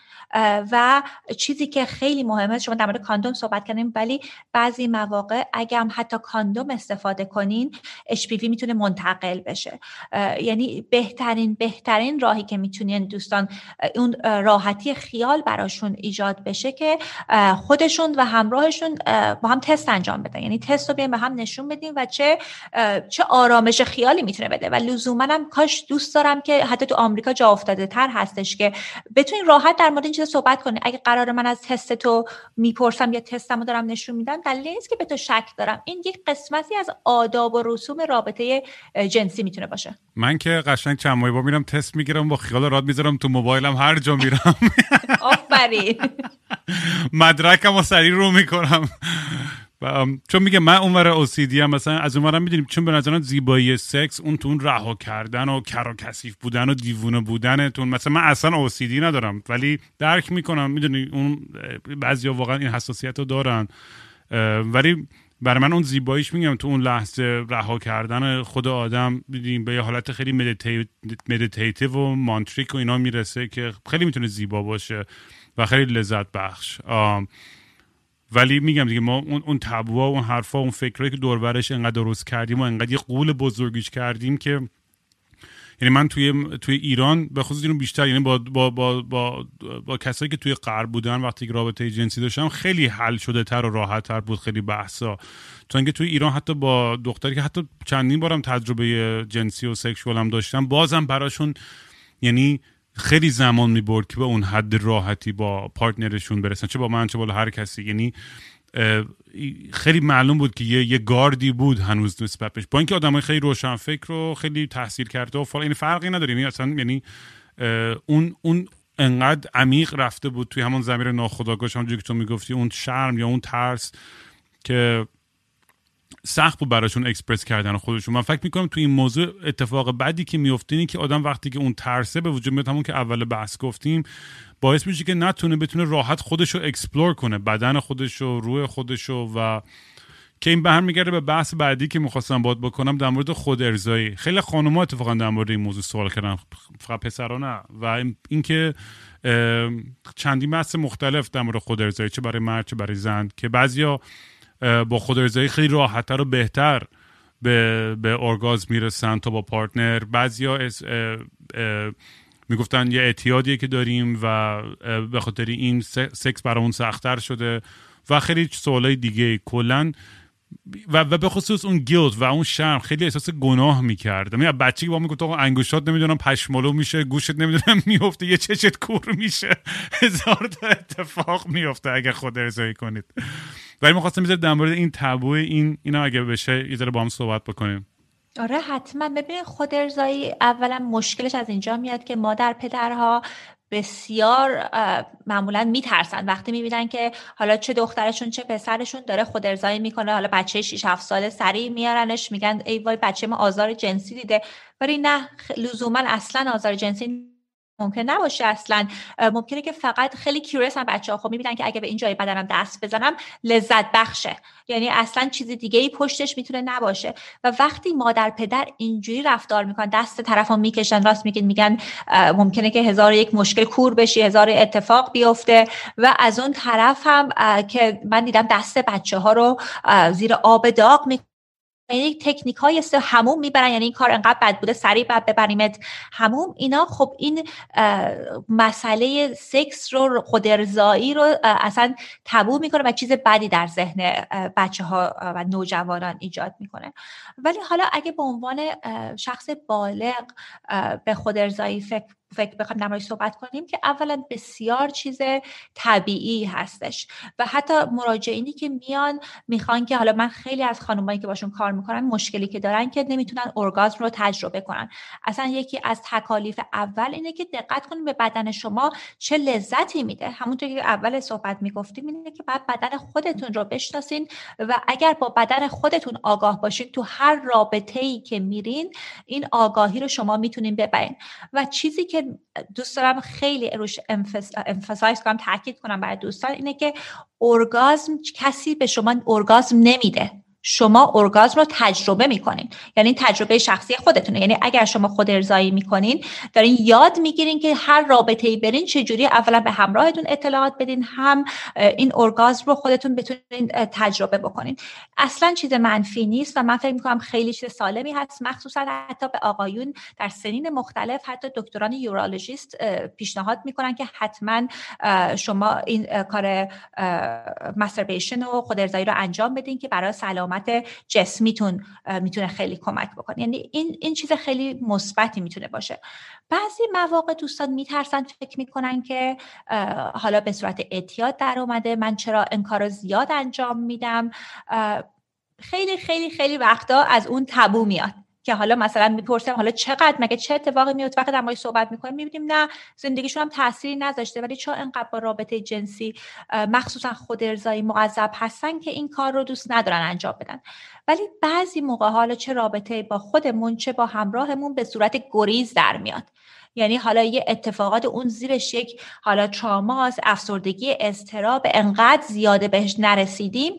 و چیزی که خیلی مهمه شما در مورد کاندوم صحبت کردیم ولی بعضی مواقع اگه هم حتی کاندوم استفاده کنین HPV می‌تونه منتقل بشه. یعنی بهترین بهترین راهی که می‌تونین دوستان اون راحتی خیال براشون ایجاد بشه که خودشون و همراهشون با هم تست انجام بدن. یعنی تست رو بیایم به هم نشون بدیم و چه چه آرامش خیالی می‌تونه بده. و لزوما هم کاش دوست دارم که حتی تو آمریکا جا افتاده تر هستش که بتونین راحت در مورد این چیز صحبت کنی. اگه قرار من از تست تو می‌پرسم یا تستمو دارم نشون میدم دلیلی نیست که به تو شک دارم. این یک قسمتی از آداب و رسوم رابطه جنسی می‌تونه باشه. من که قشنگ چند ماه با میرم تست می‌گیرم با خیال راحت می‌ذارم تو موبایلم هر جا میرم. آفرین. مدرکم و سریع رو می‌کنم. چون میگه من اونور اوسیدی هم مثلا از اونورم می‌دونیم چون به نظرم زیبایی سکس اون تو اون رها کردن و کر و کثیف بودن و دیوونه بودنتون. مثلا من اصلا اوسیدی ندارم ولی درک می‌کنم. می‌دونی اون بعضیا واقعا این حساسیت رو دارن ولی برای من اون زیباییش میگم تو اون لحظه رها کردن خود آدم دیدیم به یه حالت خیلی meditative و tantric و اینا می‌رسه که خیلی می‌تونه زیبا باشه و خیلی لذت بخش. ولی میگم دیگه ما اون اون تبوها اون حرفا اون فکرایی که دوروبرش انقدر درست کردیم و انقدر یه غول بزرگیش کردیم که یعنی من توی توی ایران به خصوص اینو بیشتر یعنی با با با با, با کسایی که توی غرب بودن وقتی که رابطه جنسی داشتم خیلی حل شده تر و راحت تر بود خیلی بحثا تو اینکه توی ایران حتی با دختری که حتی چندین بارم تجربه جنسی و sexual هم داشتم بازم براشون یعنی خیلی زمان می‌برد که به اون حد راحتی با partner شون برسن چه با من چه با هر کسی. یعنی خیلی معلوم بود که یه, یه گاردی بود هنوز نسبت بهش. با اینکه آدمای خیلی روشن فکر و خیلی تحصیل کرده و فلان یعنی فرقی نداره. یعنی اصلا یعنی اون اون انقدر عمیق رفته بود توی همون ضمیر ناخودآگاه همونجوری که تو می‌گفتی اون شرم یا اون ترس که سخت بود براشون اکسپرس کردن خودشون. من فکر می‌کنم تو این موضوع اتفاق بعدی که میفته اینه که آدم وقتی که اون ترسه به وجود میاد همون که اول بحث گفتیم باعث میشه که نتونه بتونه راحت خودش رو explore کنه بدن خودش رو روح خودش رو و که این بر هم میگرده به بحث بعدی که می‌خواستم باز بکنم در مورد خود ارضایی. خیلی خانوما اتفاقا در مورد این موضوع سوال کردن فقط پسرا نه. و اینکه چندین بحث مختلف در مورد خود ارضایی چه برای مرد چه برای زن که بعضیا با خود ارضایی خیلی راحتتر و بهتر به, به ارگاسم می‌رسن تا با partner. بعضیا می‌گفتن یه اعتیادیه که داریم و به خاطر این سکس برامون سختتر شده و خیلی سوالای دیگه کلا و, و به خصوص اون گیلد و اون شرم خیلی احساس گناه می‌کرد من بچه که با می‌گفت آقا انگشتات نمی‌دونم پشمالو میشه گوشت نمی‌دونم میفته یه چشت کور میشه. هزار تا اتفاق میفته اگه خود ارزایی کنید. ولی می‌خواستم می‌ذارم در مورد این تبو این اینا اگه بشه یه ذره با هم صحبت بکنیم. آره حتما. ببینید خود ارزایی اولا مشکلش از اینجا میاد که مادر پدرها بسیار معمولا میترسن. وقتی می‌بینن که حالا چه دخترشون چه پسرشون داره خود ارزایی می‌کنه حالا بچه 6 7 ساله سریع میارنش میگن ای وای بچه ما آزار جنسی دیده. ولی نه لزوما اصلا آزار جنسی ممکن نباشه اصلا. ممکنه که فقط خیلی کیورس هم بچه ها خب می‌بینن که اگه به این جای بدنم دست بزنم لذت بخشه. یعنی اصلا چیز دیگه ای پشتش می‌تونه نباشه. و وقتی مادر پدر اینجوری رفتار می‌کنن دست طرف هم می‌کشن راست میگن میگن ممکنه که هزار یک مشکل کور بشی هزار اتفاق بیفته. و از اون طرف هم که من دیدم دست بچه ها رو زیر آب داغ می یعنی تکنیک های هموم می‌برن یعنی این کار انقدر بد بوده سریع بعد ببریمت هموم. اینا خب این مسئله سکس رو خودرزایی رو اصلا تبو می‌کنه و چیز بدی در ذهن بچه ها و نوجوانان ایجاد می‌کنه. ولی حالا اگه به عنوان شخص بالغ به خودرزایی فکر فکر بخوایم نمایش صحبت کنیم که اولا بسیار چیز طبیعی هستش و حتی مراجعینی که میان می‌خوان که حالا من خیلی از خانمایی که باشون کار می‌کنن مشکلی که دارن که نمی‌تونن ارگازم رو تجربه کنن. اصلا یکی از تکالیف اول اینه که دقت کنیم به بدن شما چه لذتی میده. همونطور که اول صحبت می‌گفتیم اینه که بعد بدن خودتون رو بشناسین و اگر با بدن خودتون آگاه باشین تو هر رابطه ای که میرین این آگاهی رو شما می‌تونین ببرین. و چیزی که دوست دارم خیلی روش امفسایز کنم تاکید کنم برای دوستان اینه که ارگازم کسی به شما ارگازم نمیده. شما ارگازم رو تجربه می‌کنین. یعنی تجربه شخصی خودتونه. یعنی اگر شما خود ارزایی می‌کنین دارین یاد می‌گیرین که هر رابطه ای برین چجوری اولا به همراهتون اطلاعات بدین هم این ارگازم رو خودتون بتونین تجربه بکنین. اصلا چیز منفی نیست و من فکر می‌کنم خیلی چیز سالمی هست مخصوصا حتی به آقایون در سنین مختلف حتی دکتران یورولوژیست پیشنهاد می‌کنن که حتما شما این کار مستربیشن و خود رو انجام بدین که برای سلامت جسمیتون می‌تونه خیلی کمک بکنه. یعنی این این چیز خیلی مثبتی می‌تونه باشه. بعضی مواقع دوستان میترسن فکر می‌کنن که حالا به صورت اعتیاد در اومده من چرا این کار زیاد انجام میدم؟ خیلی خیلی خیلی وقتا از اون تبو میاد. که حالا مثلا می‌پرسم حالا چقدر؟ مگه چه اتفاقی میاد وقتی در صحبت می‌کنیم می‌بینیم نه زندگیشون هم تاثیری نذاشته ولی چون انقدر با رابطه جنسی مخصوصا خود ارضایی معذب هستن که این کار رو دوست ندارن انجام بدن؟ ولی بعضی موقع حالا چه رابطه با خودمون چه با همراهمون به صورت گریز در میاد. یعنی حالا یه اتفاقات اون زیرش یک حالا تراماس افسردگی اضطراب انقدر زیاده بهش نرسیدیم.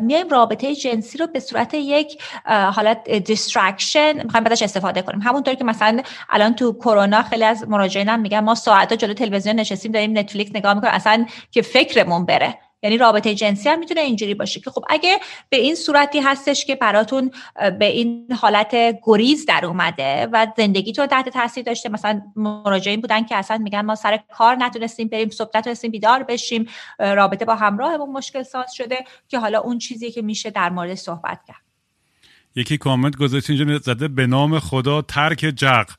میایم رابطه جنسی رو به صورت یک حالت distraction می‌خوایم ازش استفاده کنیم. همونطور که مثلا الان تو کرونا خیلی از مراجعینم میگن ما ساعت جلو تلویزیون نشستیم داریم نتفلیکس نگاه می‌کنیم اصلا که فکرمون بره. یعنی رابطه جنسی هم می‌تونه اینجوری باشه که خب اگه به این صورتی هستش که براتون به این حالت گریز در اومده و زندگیتون تحت تاثیر داشته مثلا مراجعین بودن که اصلا میگن ما سر کار نتونستیم بریم صبح نتونستیم بیدار بشیم رابطه با همراهمون مشکل ساز شده که حالا اون چیزی که میشه در مورد صحبت کرد. یکی کامنت گذاشت اینجا زده به نام خدا ترک جق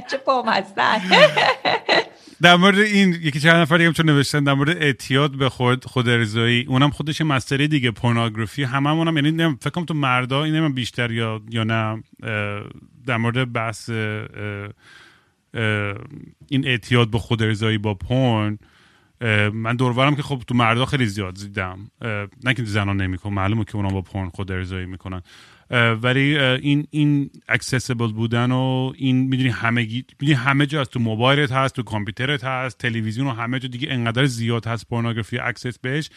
چه بامزدن در مورد این یکی چند نفر دیگه چون نوشتن در مورد اعتیاد به خود خود ارزایی اونم خودش مسئله دیگه پورنوگرافی. هممون هم یعنی فکر کنم تو مردا این بیشتر یا یا نه در مورد بحث این اعتیاد به خود ارزایی با پورن من دوروبرم که خب تو مردا خیلی زیاد دیدم. نه که زنان نمی‌کنن معلومه که اونا با پورن خود ارضایی می‌کنن. ولی این این accessible بودن و این می‌دونی همه می‌دونی همه جا هست. تو موبایلت هست تو کامپیوترت هست تلویزیون و همه جا دیگه انقدر زیاد هست پورنوگرافی access بهش.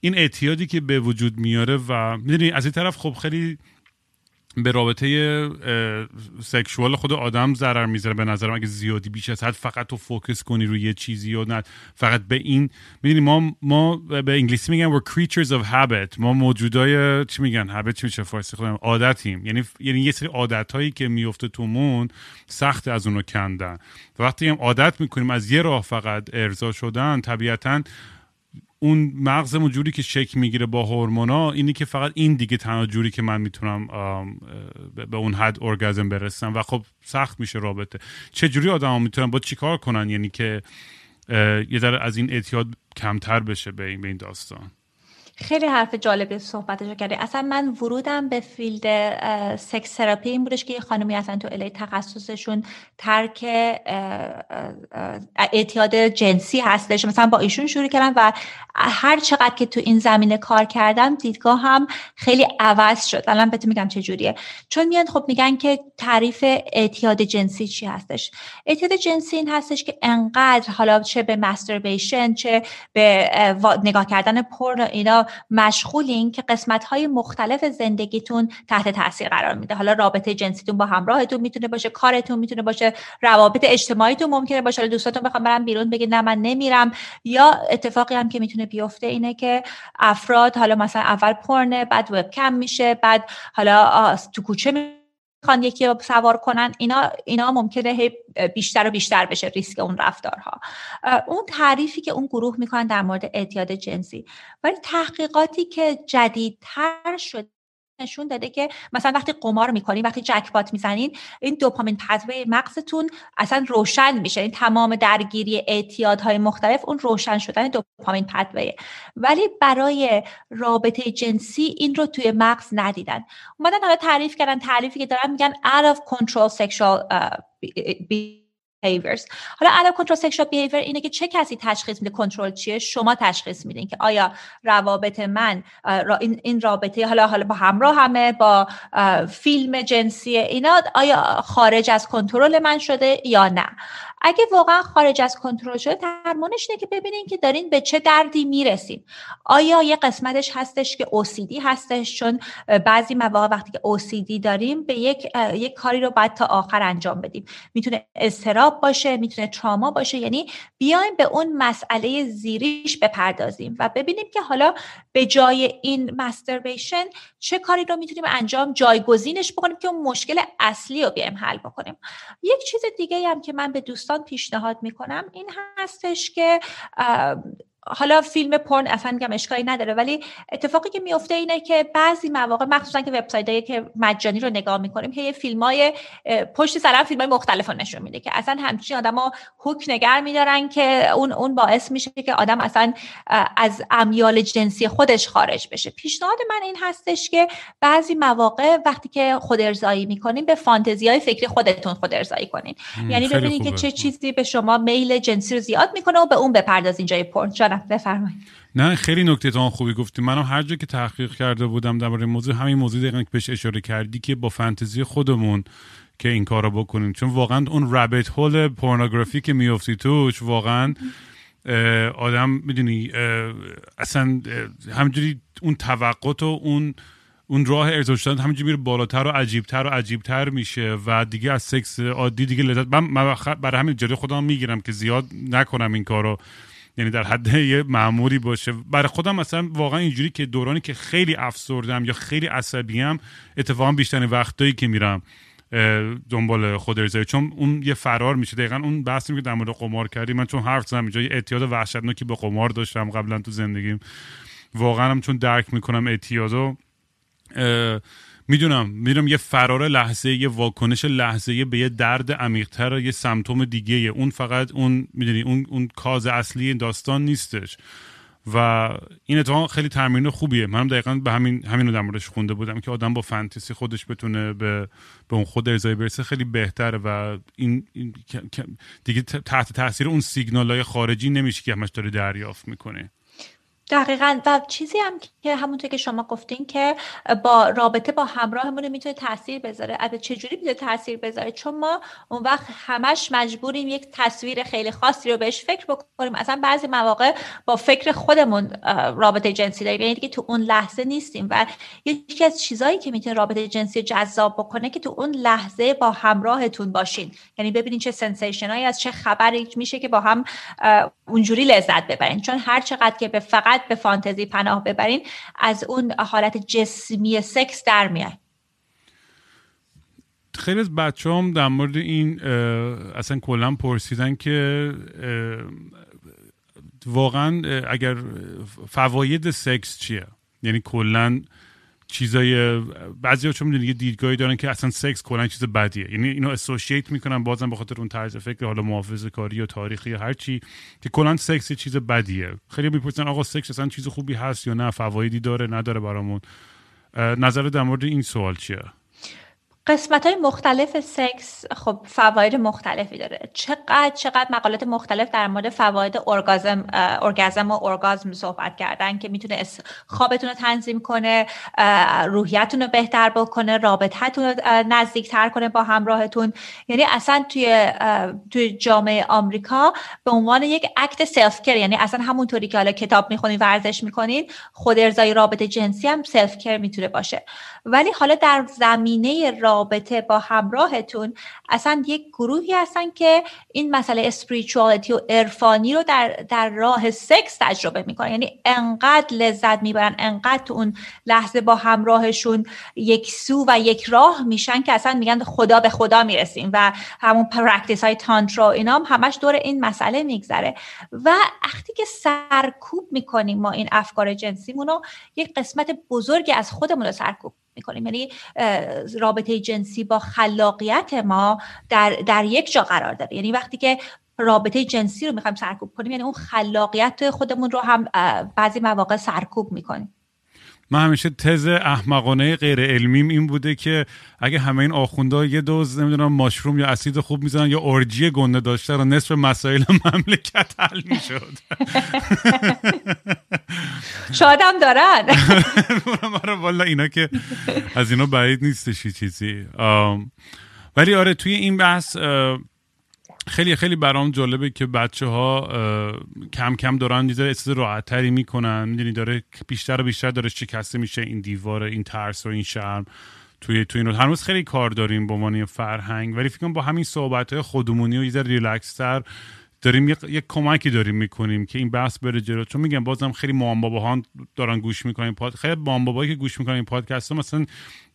این اعتیادی که به وجود میاره و می‌دونی از این طرف خب خیلی به رابطه sexual خود آدم ضرر می‌ذاره به نظرم. اگه زیادی بیش از حد فقط تو focus کنی روی یه چیزی و نه فقط به این می‌دونی ما ما به انگلیسی میگن we're creatures of habit. ما موجودای چی میگن؟ habit چی میشه فارسی؟ خودم عادتیم. یعنی یعنی یه سری عادت هایی که میفته تومون سخت از اونو کندن. وقتی هم عادت می‌کنیم از یه راه فقط ارضا شدن طبیعتا اون مغزمون جوری که شک می‌گیره با هورمونا اینی که فقط این دیگه تنها جوری که من می‌تونم به اون حد ارگازم برسم. و خب سخت میشه رابطه. چه جوری آدم می‌تونن با چیکار کنن؟ یعنی که یه ذره از این اعتیاد کمتر بشه به این, به این داستان. خیلی حرف جالب صحبتشو کردی. اصلا من ورودم به field sex therapy این بودش که یه خانمی اصلا تو LA تخصصشون ترک اعتیاد جنسی هستش. مثلا با ایشون شروع کردم و هر چقدر که تو این زمینه کار کردم دیدگاهم خیلی عوض شد. الان بهتون میگم چه جوریه. چون میان خب میگن که تعریف اعتیاد جنسی چی هستش؟ اعتیاد جنسی این هستش که انقدر حالا چه به مستربیشن چه به نگاه کردن پرن اینا مشغولین که قسمت های مختلف زندگیتون تحت تاثیر قرار میده. حالا رابطه جنسیتون با همراهتون می‌تونه باشه کارتون می‌تونه باشه روابط اجتماعیتون ممکنه باشه. دوستاتون بخوام برم بیرون بگید نه من نمیرم. یا اتفاقی هم که می‌تونه بیفته اینه که افراد حالا مثلا اول پرنه بعد وبکم میشه بعد حالا تو کوچه می‌خوان یکی رو سوار کنن اینا اینا ممکنه بیشتر و بیشتر بشه ریسک اون رفتارها. اون تعریفی که اون گروه می‌کنن در مورد اعتیاد جنسی. ولی تحقیقاتی که جدیدتر شده نشون داده که مثلا وقتی قمار می‌کنین وقتی جکپات می‌زنین این دوپامین پتوی مغزتون اصلا روشن میشه. این تمام درگیری اعتیادهای مختلف اون روشن شدن دوپامین پتویه ولی برای رابطه جنسی این رو توی مغز ندیدن. اومدن حالا تعریف کردن تعریفی که دارن میگن out of control sexual uh, behaviors. حالا الان کنترل سکشوال بیهیویر اینه که چه کسی تشخیص میده کنترل چیه؟ شما تشخیص میدین که آیا روابط من این رابطه حالا حالا با همراه همه با فیلم جنسی اینا آیا خارج از کنترل من شده یا نه؟ اگه واقعا خارج از کنترل شده درمانش اینه که ببینین که دارین به چه دردی می‌رسین. آیا یه قسمتش هستش که OCD هستش؟ چون بعضی مواقع وقتی که OCD داریم به یک یک کاری رو باید تا آخر انجام بدیم. می‌تونه استراب باشه می‌تونه تراما باشه. یعنی بیایم به اون مسئله زیریش بپردازیم و ببینیم که حالا به جای این مستربیشن چه کاری رو می‌تونیم انجام جایگزینش بکنیم که اون مشکل اصلی رو بیایم حل بکنیم. یک چیز دیگه هم که من به دوستان پیشنهاد می‌کنم. این هستش که حالا فیلم پرن اصلا میگم اشکالی نداره ولی اتفاقی که میفته اینه که بعضی مواقع مخصوصا که وبسایتایی که مجانی رو نگاه می‌کنیم که یه فیلم های پشت سر فیلم های مختلف نشون میده که اصلا همچین آدما هوک نگر میدارن که اون اون باعث میشه که آدم اصلا از امیال جنسی خودش خارج بشه. پیشنهاد من این هستش که بعضی مواقع وقتی که خود ارزایی می‌کنین به فانتزی های فکری خودتون خود ارزایی کنین. یعنی ببینید که چه چیزی به شما میل جنسی رو زیاد می‌کنه و به اون بپردازین جای پرن. بفرمایید. نه خیلی نکته تا خوبی گفتی. منم هر جا که تحقیق کرده بودم درباره موضوع همین موضوع دقیقا که بهش اشاره کردی که با فانتزی خودمون که این کار رو بکنیم. چون واقعا اون رابط هول پورنوگرافی که میفتی توش واقعا آدم می‌دونی اصلا همجوری اون توقع و اون اون راه ارتباط شدن همینجوری میره بالاتر و عجیبتر و عجیبتر میشه و دیگه از سکس عادی دیگه لذت من برای همین جلوی خودم می‌گیرم که زیاد نکنم این کارو. یعنی در حد یه معمولی باشه. برای خودم مثلا واقعا اینجوری که دورانی که خیلی افسردم یا خیلی عصبیم اتفاقا بیشتر وقتایی که میرم دنبال خود ارزایی چون اون یه فرار میشه. دقیقا اون بحثی که در مورد قمار کردی من چون حرف زدم اینجا یه اعتیاد وحشتناکی به قمار داشتم قبلا تو زندگیم. واقعا هم چون درک می‌کنم اعتیادو می‌دونم می‌دونم یه فرار لحظه یه واکنش لحظه به یه درد عمیقتر یه سمتوم دیگه. اون فقط اون می‌دونی اون اون کاز اصلی داستان نیستش. و این اتفاق خیلی تمرین خوبیه. منم دقیقا به همین همین در موردش خونده بودم که آدم با فانتزی خودش بتونه به به اون خود ارزایی برسه خیلی بهتره. و این, این دیگه تحت تاثیر اون سیگنال های خارجی نمیشه که همش داره دریافت می‌کنه. دقیقا. و چیزی هم که همونطور که شما گفتین که با رابطه با همراهمون می‌تونه تاثیر بذاره. چه چجوری می‌تونه تاثیر بذاره؟ چون ما اون وقت همش مجبوریم یک تصویر خیلی خاصی رو بهش فکر بکنیم. اصلا بعضی مواقع با فکر خودمون رابطه جنسی داریم. یعنی دیگه تو اون لحظه نیستیم. و یکی از چیزهایی که می‌تونه رابطه جنسی جذاب بکنه که تو اون لحظه با همراهتون باشین. یعنی ببینین چه سنسیشن از چه خبری میشه که با هم اونجوری لذت ببرین. چون هر چقدر که به فقط به فانتزی پناه ببرین از اون حالت جسمی سکس در میای خیلی از بچه هم در مورد این اصلا کلا پرسیدن که واقعا اگر فواید سکس چیه؟ یعنی کلا چیزای بعضی ها چون یه دیدگاهی دارن که اصلا سکس کلا چیز بدیه. یعنی اینو اسوسییت می‌کنن بازم به خاطر اون طرز فکر حالا محافظه کاری یا تاریخی هر چی که کلا سکس چیز بدیه. خیلی می‌پرسن آقا سکس اصلا چیز خوبی هست یا نه؟ فوایدی داره نداره برامون؟ نظر در مورد این سوال چیه؟ قسمت های مختلف سکس خب فواید مختلفی داره. چقدر چقدر مقالات مختلف در مورد فواید ارگازم ارگازم و ارگازم صحبت کردن که می‌تونه خوابتون رو تنظیم کنه روحیتون رو بهتر بکنه رابطتون رو نزدیکتر کنه با همراهتون. یعنی اصلا توی توی جامعه آمریکا به عنوان یک act self-care یعنی اصلا همونطوری که حالا کتاب می‌خونین ورزش می‌کنین خود ارضای رابطه جنسی هم self-care می‌تونه باشه. ولی حالا در زمینه رابطه با همراهتون اصلا یک گروهی هستن که این مسئله spirituality و عرفانی رو در, در راه سکس تجربه می‌کنن. یعنی انقدر لذت می‌برن انقدر اون لحظه با همراهشون یک سو و یک راه میشن که اصلا میگن خدا به خدا می‌رسیم و همون practice های تانترا اینا هم همش دور این مسئله میگذره. و وقتی که سرکوب می‌کنیم ما این افکار جنسیمون رو یک قسمت بزرگی از خودمون رو سرکوب می‌کنیم. یعنی رابطه جنسی با خلاقیت ما در, در یک جا قرار داره. یعنی وقتی که رابطه جنسی رو می‌خوایم سرکوب کنیم یعنی اون خلاقیت خودمون رو هم بعضی مواقع سرکوب می‌کنیم. من همیشه تز احمقانه غیر علمیم این بوده که اگه همه این آخونده یه دوز نمی‌دونم ماشروم یا اسید خوب می‌زنن یا ارجی گنده داشته و نصف مسائل مملکت حل می‌شد. شادم دارن. والا اینا که از اینا بعید نیستشی چیزی. ولی آره توی این بحث خیلی خیلی برام جالبه که بچه ها کم کم دارن یه راحت راحتتری می‌کنن. می‌دونی داره بیشتر و بیشتر داره شکسته میشه این دیوار این ترس و این شرم توی توی این هنوز خیلی کار داریم به عنوان فرهنگ. ولی فکر با همین صحبت های خودمونی و یه ریلکس تر داریم یک کمکی داریم می‌کنیم که این بحث بره جلو. چون میگم بازم خیلی mom ها دارن گوش می‌کنن پاد خیلی mom که گوش می‌کنن این پادکست ها مثلا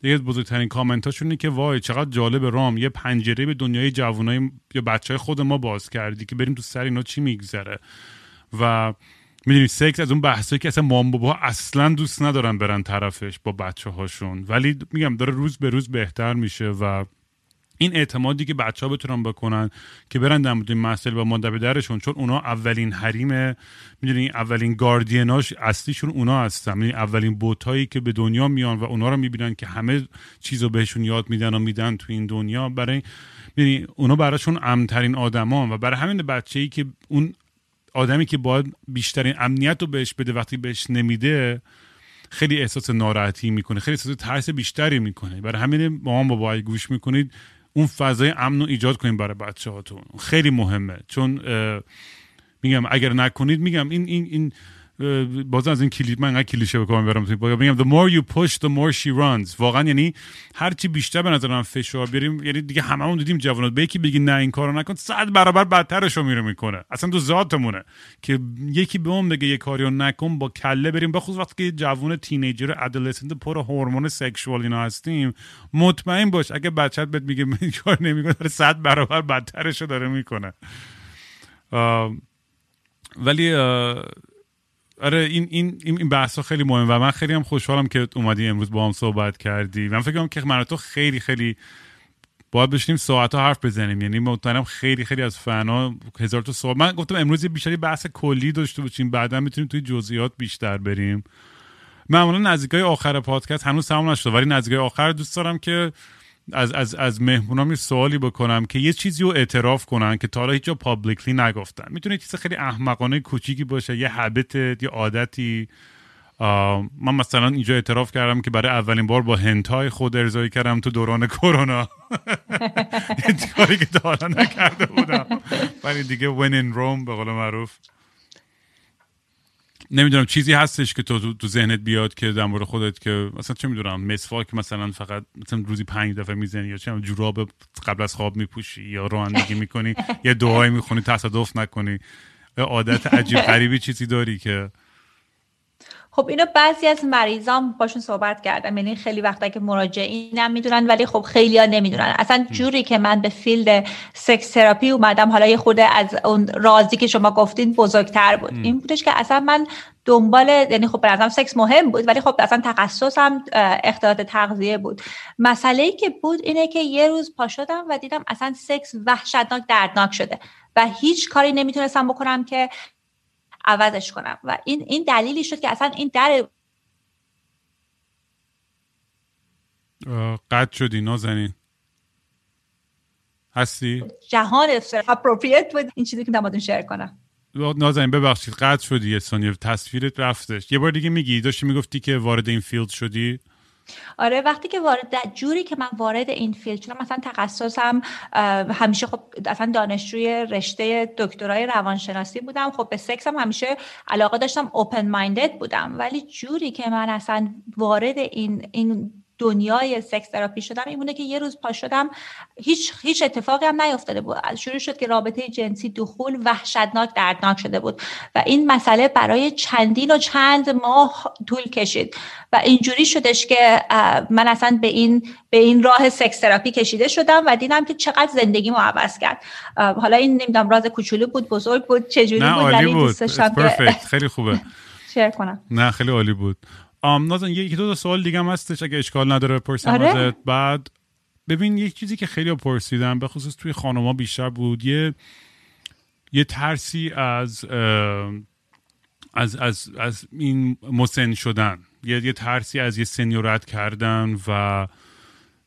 یکی از بزرگترین کامنت هاشونه که وای چقدر جالب برام یه پنجره به دنیای جوانای یا بچه های خود ما باز کردی که بریم تو سر اینا چی میگذره. و می‌دونی سکس از اون بحثایی که اصلا مام اصلا دوست ندارن برن طرفش با بچه هاشون ولی میگم داره روز به روز بهتر میشه و این اعتمادی که بچه ها بتونن بکنن که برن در این مسئله با مادر پدرشون چون اونا اولین حریم می‌دونی؟ اولین گاردیناش اصلیشون اونا هستن. یعنی اولین بوتایی که به دنیا میان و اونا رو می‌بینن که همه چیزو بهشون یاد میدن و میدن تو این دنیا. برای می‌دونی؟ اونا براشون امترین آدمان و برای همین بچه ای که اون آدمی که باید بیشترین امنیت رو بهش بده وقتی بهش نمیده خیلی احساس ناراحتی می‌کنه خیلی احساس ترس بیشتری می‌کنه. برای همین مامان بابا گوش می‌کنید. اون فضای امن رو ایجاد کنیم برای بچه هاتون خیلی مهمه. چون میگم اگر نکنید میگم این این این باز از این کلی من کلیشه بکنم برم میگم the more you push the more she runs. واقعا یعنی هر چی بیشتر به نظر من فشار بیاریم یعنی دیگه هممون دیدیم جوانات. به یکی بگی نه این کارو نکن صد برابر بدترش رو میره می‌کنه. اصلا تو ذاتمونه که یکی به اون بگه یه کاریو نکن با کله بریم. بخصوص وقتی که جوون تینیجر ادولسنت پر هورمون سکشوال اینا هستیم مطمئن باش اگه بچت بهت میگه این کار نمی‌کنه صد برابر بدترش رو داره می‌کنه. ولی آره این این این بحث ها خیلی مهم و من خیلی هم خوشحالم که اومدی امروز با هم صحبت کردی. من فکر که من تو خیلی خیلی باید بشینیم ساعت ها حرف بزنیم. یعنی مطمئنم خیلی خیلی از فنا هزار تا سوال من گفتم امروز بیشتری بحث کلی داشته باشیم بعدا می‌تونیم توی جزئیات بیشتر بریم. معمولا نزدیکای آخر پادکست هنوز تمام نشده ولی نزدیکای آخر دوست دارم که از از از مهمونام یه سوالی بکنم که یه چیزی رو اعتراف کنن که تا حالا هیچ جا پابلیکلی نگفتن. می‌تونه چیز خیلی احمقانه کوچیکی باشه یه حبت یه عادتی. من مثلا اینجا اعتراف کردم که برای اولین بار با هنتای خود ارزایی کردم تو دوران کرونا. کاری که تا حالا نکرده بودم. ولی دیگه when in Rome به قول معروف. نمی‌دونم چیزی هستش که تو تو ذهنت بیاد که در مورد خودت که مثلا چه می‌دونم مسواک مثلا فقط مثلا روزی پنج دفعه می‌زنی یا چه جوراب قبل از خواب میپوشی یا رانندگی می‌کنی یا دعایی می‌خونی تصادف نکنی. عادت عجیب غریبی چیزی داری که خب اینو بعضی از مریضام باشون صحبت کردم. یعنی خیلی وقتا که مراجعینم می‌دونن ولی خب خیلی ها نمی‌دونن. اصلا جوری که من به field sex therapy اومدم حالا یه خورده از اون رازی که شما گفتین بزرگتر بود. این بودش که اصلا من دنبال یعنی خب برازم سکس مهم بود ولی خب اصلا تخصصم اختلالات تغذیه بود. مسئله ای که بود اینه که یه روز پا شدم و دیدم اصلا سکس وحشتناک دردناک شده و هیچ کاری نمی‌تونستم بکنم که عوضش کنم. و این این دلیلی شد که اصلا این در قد شدی نازنین. هستی؟ جهان appropriate بود. این چیزی که نمی‌دونم share کنم. نازنین ببخشید قطع شدی یه ثانیه. تصویرت رفتش. یه بار دیگه میگی داشتی می‌گفتی که وارد این field شدی. آره وقتی که وارد جوری که من وارد این field شدم مثلا تخصصم همیشه خب اصلا دانشجوی رشته دکترای روانشناسی بودم. خب به سکسم همیشه علاقه داشتم open-minded بودم. ولی جوری که من اصلا وارد این این دنیای sex therapy شدم این بوده که یه روز پا شدم هیچ هیچ اتفاقی هم نیفتاده بود. شروع شد که رابطه جنسی دخول وحشتناک دردناک شده بود. و این مسئله برای چندین و چند ماه طول کشید. و اینجوری شدش که من اصلا به این به این راه سکس تراپی کشیده شدم و دیدم که چقدر زندگیمو عوض کرد. حالا این نمی‌دونم راز کوچولو بود بزرگ بود چجوری بود بود. خیلی خوبه. شیر کنم. نه خیلی عالی بود. نازن یکی دو تا سوال دیگه هم هستش اگه اشکال نداره بپرسم آره؟ ازت بعد ببین یک چیزی که خیلی پرسیدم به خصوص توی خانوما بیشتر بود یه یه ترسی از از از از این مسن شدن یه یه ترسی از یه سنیورت کردن و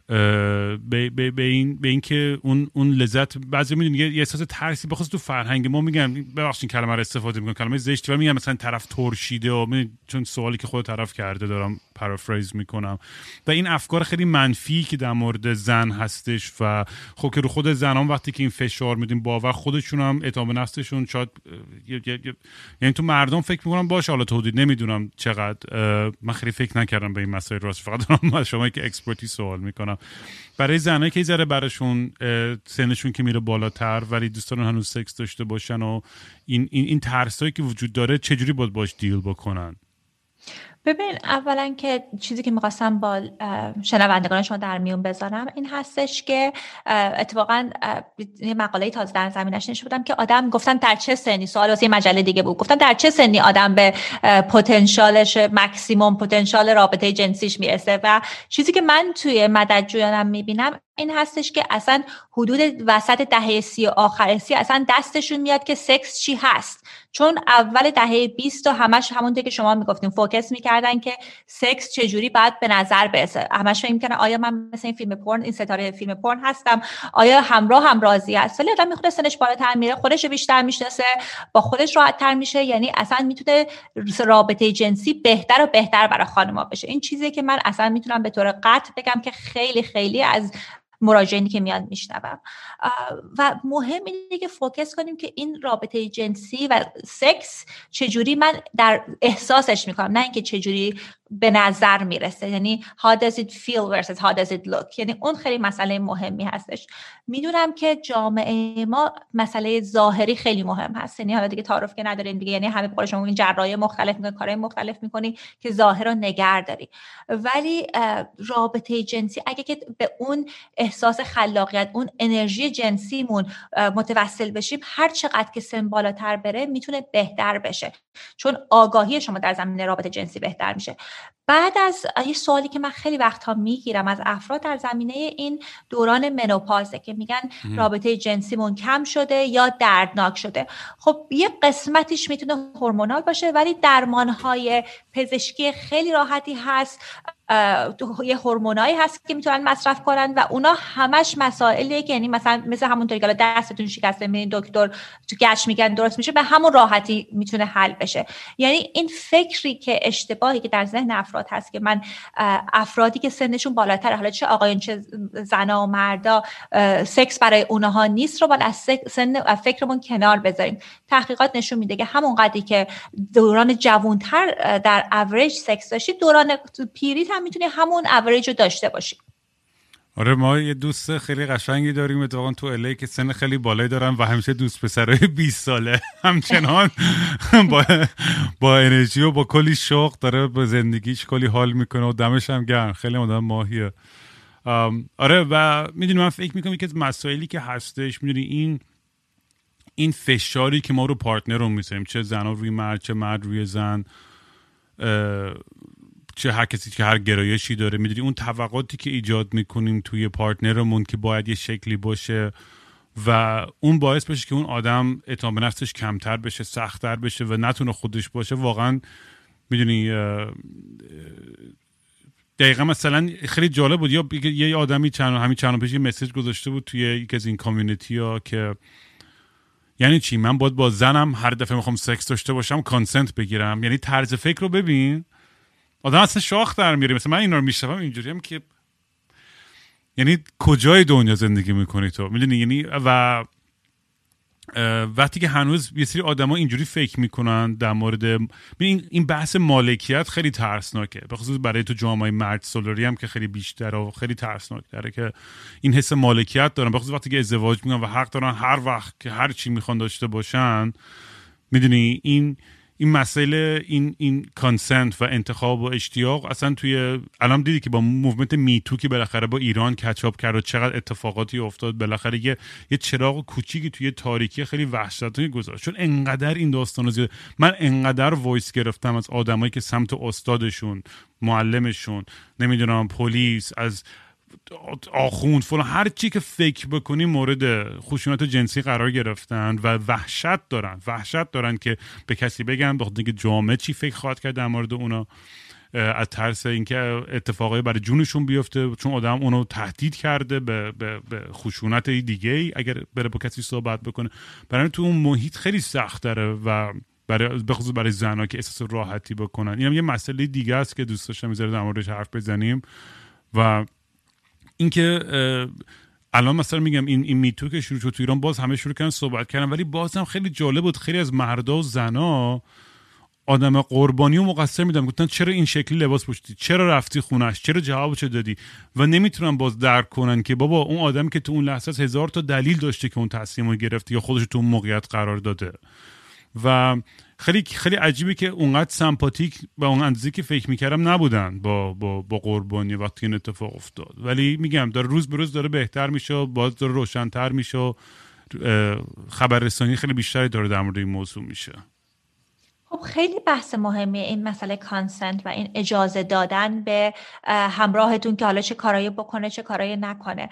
به, به, به این به اون اون لذت بعضی می‌دونی یه احساس ترسی بخواد تو فرهنگ ما میگن ببخشید کلمه رو استفاده می‌کنم کلمه زشتی و میگن مثلا طرف ترشیده و چون سوالی که خود طرف کرده دارم پرافریز می‌کنم. و این افکار خیلی منفی که در مورد زن هستش و خب که رو خود زنان وقتی که این فشار میدیم باور خودشون هم اعتماد نفسشون شاید یعنی تو مردم فکر می‌کنم باشه. حالا تودید نمی‌دونم چقدر من خیلی فکر نکردم به این مسائل راستش. فقط دارم شما که expert ی سوال می‌کنم. برای زنایی که ذره براشون سنشون که میره بالاتر ولی دوستان هنوز سکس داشته باشن و این این, این ترسایی که وجود داره چجوری باید باش deal بکنن؟ ببین اولا که چیزی که می‌خواستم با شنوندگان شما در میون بذارم این هستش که اتفاقا یه مقاله تازه در زمینش نشه بودم که آدم گفتن در چه سنی؟ سوال واسه مجله دیگه بود. گفتن در چه سنی آدم به پتانسیلش مکسیموم پتانسیل رابطه جنسیش می‌رسه؟ و چیزی که من توی مددجویانم می‌بینم این هستش که اصلا حدود وسط دهه سی و آخر سی اصلا دستشون میاد که سکس چی هست. چون اول دهه 20 و همش همونطور که شما می‌گفتیم فوکس می‌کردن که سکس چجوری باید به نظر برسه. همش فکر می‌کنن آیا من مثل این فیلم پورن این ستاره فیلم پورن هستم؟ آیا همراه هم راضی هست؟ ولی آدم می‌خواد سنش بالاتر میره خودش بیشتر می‌شناسه با خودش راحت تر میشه. یعنی اصلا می‌تونه رابطه جنسی بهتر و بهتر برای خانم‌ها بشه. این چیزی که من اصلا می‌تونم به طور قطع بگم که خیلی خیلی از مراجعینی که میاد میشنوم. و مهم اینه که فوکس کنیم که این رابطه جنسی و سکس چجوری من در احساسش می‌کنم. نه اینکه چجوری به نظر می‌رسه. یعنی how does it feel versus how does it look. یعنی اون خیلی مسئله مهمی هستش. می‌دونم که جامعه ما مسئله ظاهری خیلی مهم هست. یعنی حالا دیگه تعارف که ندارین دیگه. یعنی همه بقول شما جرای مختلف می‌کنی کارهای مختلف می‌کنی که ظاهر رو نگر داری. ولی رابطه جنسی اگه که به اون احساس خلاقیت اون انرژی جنسیمون متوسل بشیم هر چقدر که سن بالاتر بره می‌تونه بهتر بشه. چون آگاهی شما در زمینه رابطه جنسی بهتر میشه. بعد از یه سوالی که من خیلی وقتها می‌گیرم از افراد در زمینه این دوران منوپازه که میگن رابطه جنسیمون کم شده یا دردناک شده. خب یه قسمتیش می‌تونه هورمونال باشه ولی درمانهای پزشکی خیلی راحتی هست. یه هورمونایی هست که می‌تونن مصرف کنن و اونا همش مسائلیه که یعنی مثلا مثل همونطوری که دستتون شکسته میرین دکتر تو گچ میگن درست میشه به همون راحتی می‌تونه حل بشه. یعنی این فکری که اشتباهی که در ذهن افراد هست که من افرادی که سنشون بالاتر حالا چه آقایون چه زنا و مردا سکس برای اونها نیست رو باید سن فکرمون کنار بذاریم. تحقیقات نشون میده که همون قدری که دوران جوانتر در اوریج سکس داشتید دوران پیری هم می‌تونی همون اوریج رو داشته باشی. آره ما یه دوست خیلی قشنگی داریم اتفاقا تو LA ای که سن خیلی بالایی دارن و همیشه دوست پسرای 20 ساله. همچنان با با انرژی و با کلی شوق داره به زندگیش کلی حال می‌کنه و دمش هم گرم. خیلی آدم ماهیه. آره و می‌دونی من فکر می‌کنم که از مسائلی که هستش می‌دونی این این فشاری که ما رو partner رو می‌ذاریم چه زن روی مرد چه مرد روی زن چه هر کسی که هر گرایشی داره. می‌دونی اون توقعاتی که ایجاد می‌کنیم توی partner مون که باید یه شکلی باشه و اون باعث بشه که اون آدم اعتماد نفسش کمتر بشه سختتر بشه و نتونه خودش باشه. واقعا می‌دونی دقیقا مثلا خیلی جالب بود. یا یه آدمی چند همین چند پیش یه message گذاشته بود توی یکی از این community ها که یعنی چی؟ من باید با زنم هر دفعه می‌خوام سکس داشته باشم کانسنت بگیرم. یعنی طرز فکر رو ببین. آدم اصلا شاخ در میره مثلا من اینا رو میشنوم اینجوری هم که یعنی کجای دنیا زندگی می‌کنی تو؟ می‌دونی؟ یعنی و وقتی که هنوز یه سری آدما اینجوری فکر می‌کنن در مورد این بحث مالکیت خیلی ترسناکه. به خصوص برای تو جامعه مرد سولاری هم که خیلی بیشتر و خیلی ترسناک داره که این حس مالکیت دارن. به خصوص وقتی که ازدواج می‌کنن و حق دارن هر وقت که هر چی می‌خوان داشته باشن. می‌دونی؟ این این مسئله این این consent و انتخاب و اشتیاق اصلا توی الان دیدی که با movement MeToo که بالاخره با ایران catch up کرد و چقدر اتفاقاتی افتاد بالاخره یه یه چراغ کوچیکی توی تاریکی خیلی وحشتناکی گذاشت. چون انقدر این داستان زیاد من انقدر voice گرفتم از آدمایی که سمت استادشون معلمشون نمی‌دونم پلیس از آخوند فلان هر چی که فکر بکنی مورد خشونت جنسی قرار گرفتن و وحشت دارن. وحشت دارن که به کسی بگن اینکه جامعه چی فکر خواهد کرد در مورد اونا. از ترس اینکه اتفاقای برای جونشون بیفته چون آدم اونو تهدید کرده به, به, به خشونت دیگه ای اگر بره با کسی صحبت بکنه. برای تو اون محیط خیلی سخت داره و برای بخصوص برای زنها که احساس راحتی بکنن. اینم یه مسئله دیگه است که دوست داشتم در موردش حرف بزنیم و اینکه الان مثلا میگم این این میتو که شروع شد تو ایران باز همه شروع کردن صحبت کردن ولی باز هم خیلی جالب بود. خیلی از مردا و زنا آدم قربانی و مقصر میدم گفتن چرا این شکلی لباس پوشیدی؟ چرا رفتی خونش؟ چرا جوابشو دادی؟ و نمی‌تونن باز درک کنن که بابا اون آدم که تو اون لحظه هزار تا دلیل داشته که اون تصمیم رو گرفته یا خودش تو اون موقعیت قرار داده. و خیلی خیلی عجیبه که اونقدر سمپاتیک و اون اندازه که فکر می‌کردم نبودن با با با قربانی وقتی این اتفاق افتاد. ولی میگم داره روز به روز داره بهتر میشه باز داره روشنتر میشه خبررسانی خیلی بیشتری داره در مورد این موضوع میشه. خب خیلی بحث مهمیه این مسئله کانسنت و این اجازه دادن به همراهتون که حالا چه کارایی بکنه چه کارایی نکنه.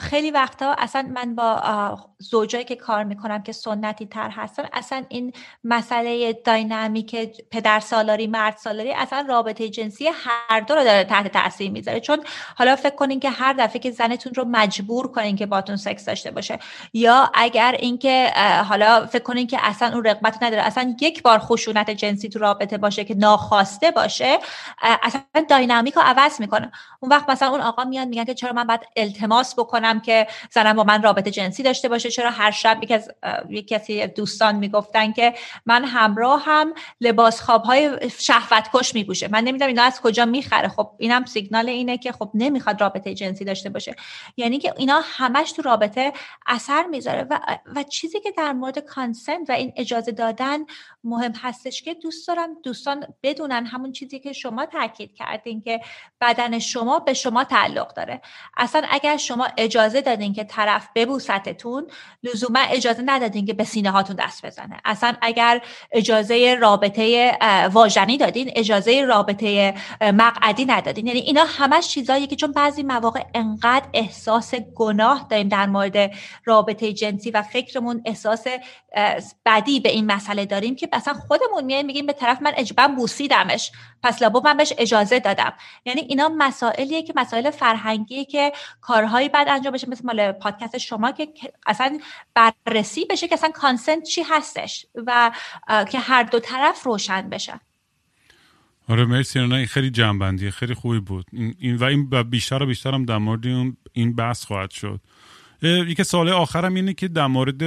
خیلی وقتا اصلا من با زوجایی که کار می‌کنم که سنتی تر هستن اصلا این مسئله داینامیک پدر سالاری مرد سالاری اصلا رابطه جنسی هر دو رو داره تحت تاثیر می‌ذاره. چون حالا فکر کنین که هر دفعه که زنتون رو مجبور کنین که باتون سکس داشته باشه یا اگر اینکه حالا فکر کنین که اصلا اون رغبت نداره اصلا یک بار خوش خشونت جنسی تو رابطه باشه که ناخواسته باشه اصلا داینامیک رو عوض می‌کنه. اون وقت مثلا اون آقا میاد میگن که چرا من باید التماس بکنم که زنم با من رابطه جنسی داشته باشه؟ چرا هر شب یکی از یک کسی دوستان می‌گفتن که من همراه هم لباس خواب های شهوت کش میپوشه. من نمی‌دونم اینا از کجا می‌خره. خب اینم سیگنال اینه که خب نمی‌خواد رابطه جنسی داشته باشه. یعنی که اینا همش تو رابطه اثر می‌ذاره و, و چیزی که در مورد کانسنت و این اجازه دادن مهم هستش که دوست دارم دوستان بدونن همون چیزی که شما تاکید کردین که بدن شما به شما تعلق داره. اصلا اگر شما اجازه دادین که طرف ببوستتون لزوما اجازه ندادین که به سینه هاتون دست بزنه. اصلا اگر اجازه رابطه واژنی دادین اجازه رابطه مقعدی ندادین. یعنی اینا همش چیزایی که چون بعضی مواقع انقدر احساس گناه داریم در مورد رابطه جنسی و فکرمون احساس بدی به این مسئله داریم که مثلا خودمون میایم میگیم به طرف من اجبا بوسیدمش پس لابو من بهش اجازه دادم. یعنی اینا مسائلیه که مسائل فرهنگیه که کارهایی بعد انجام بشه مثل مال پادکست شما که اصلا بررسی بشه که اصلا کانسنت چی هستش و که هر دو طرف روشن بشه. آره مرسی این خیلی جنبندی خیلی خوبی بود. این و این بیشتر و بیشتر هم در مورد این بحث خواهد شد. یکی سوال آخرم اینه که در مورد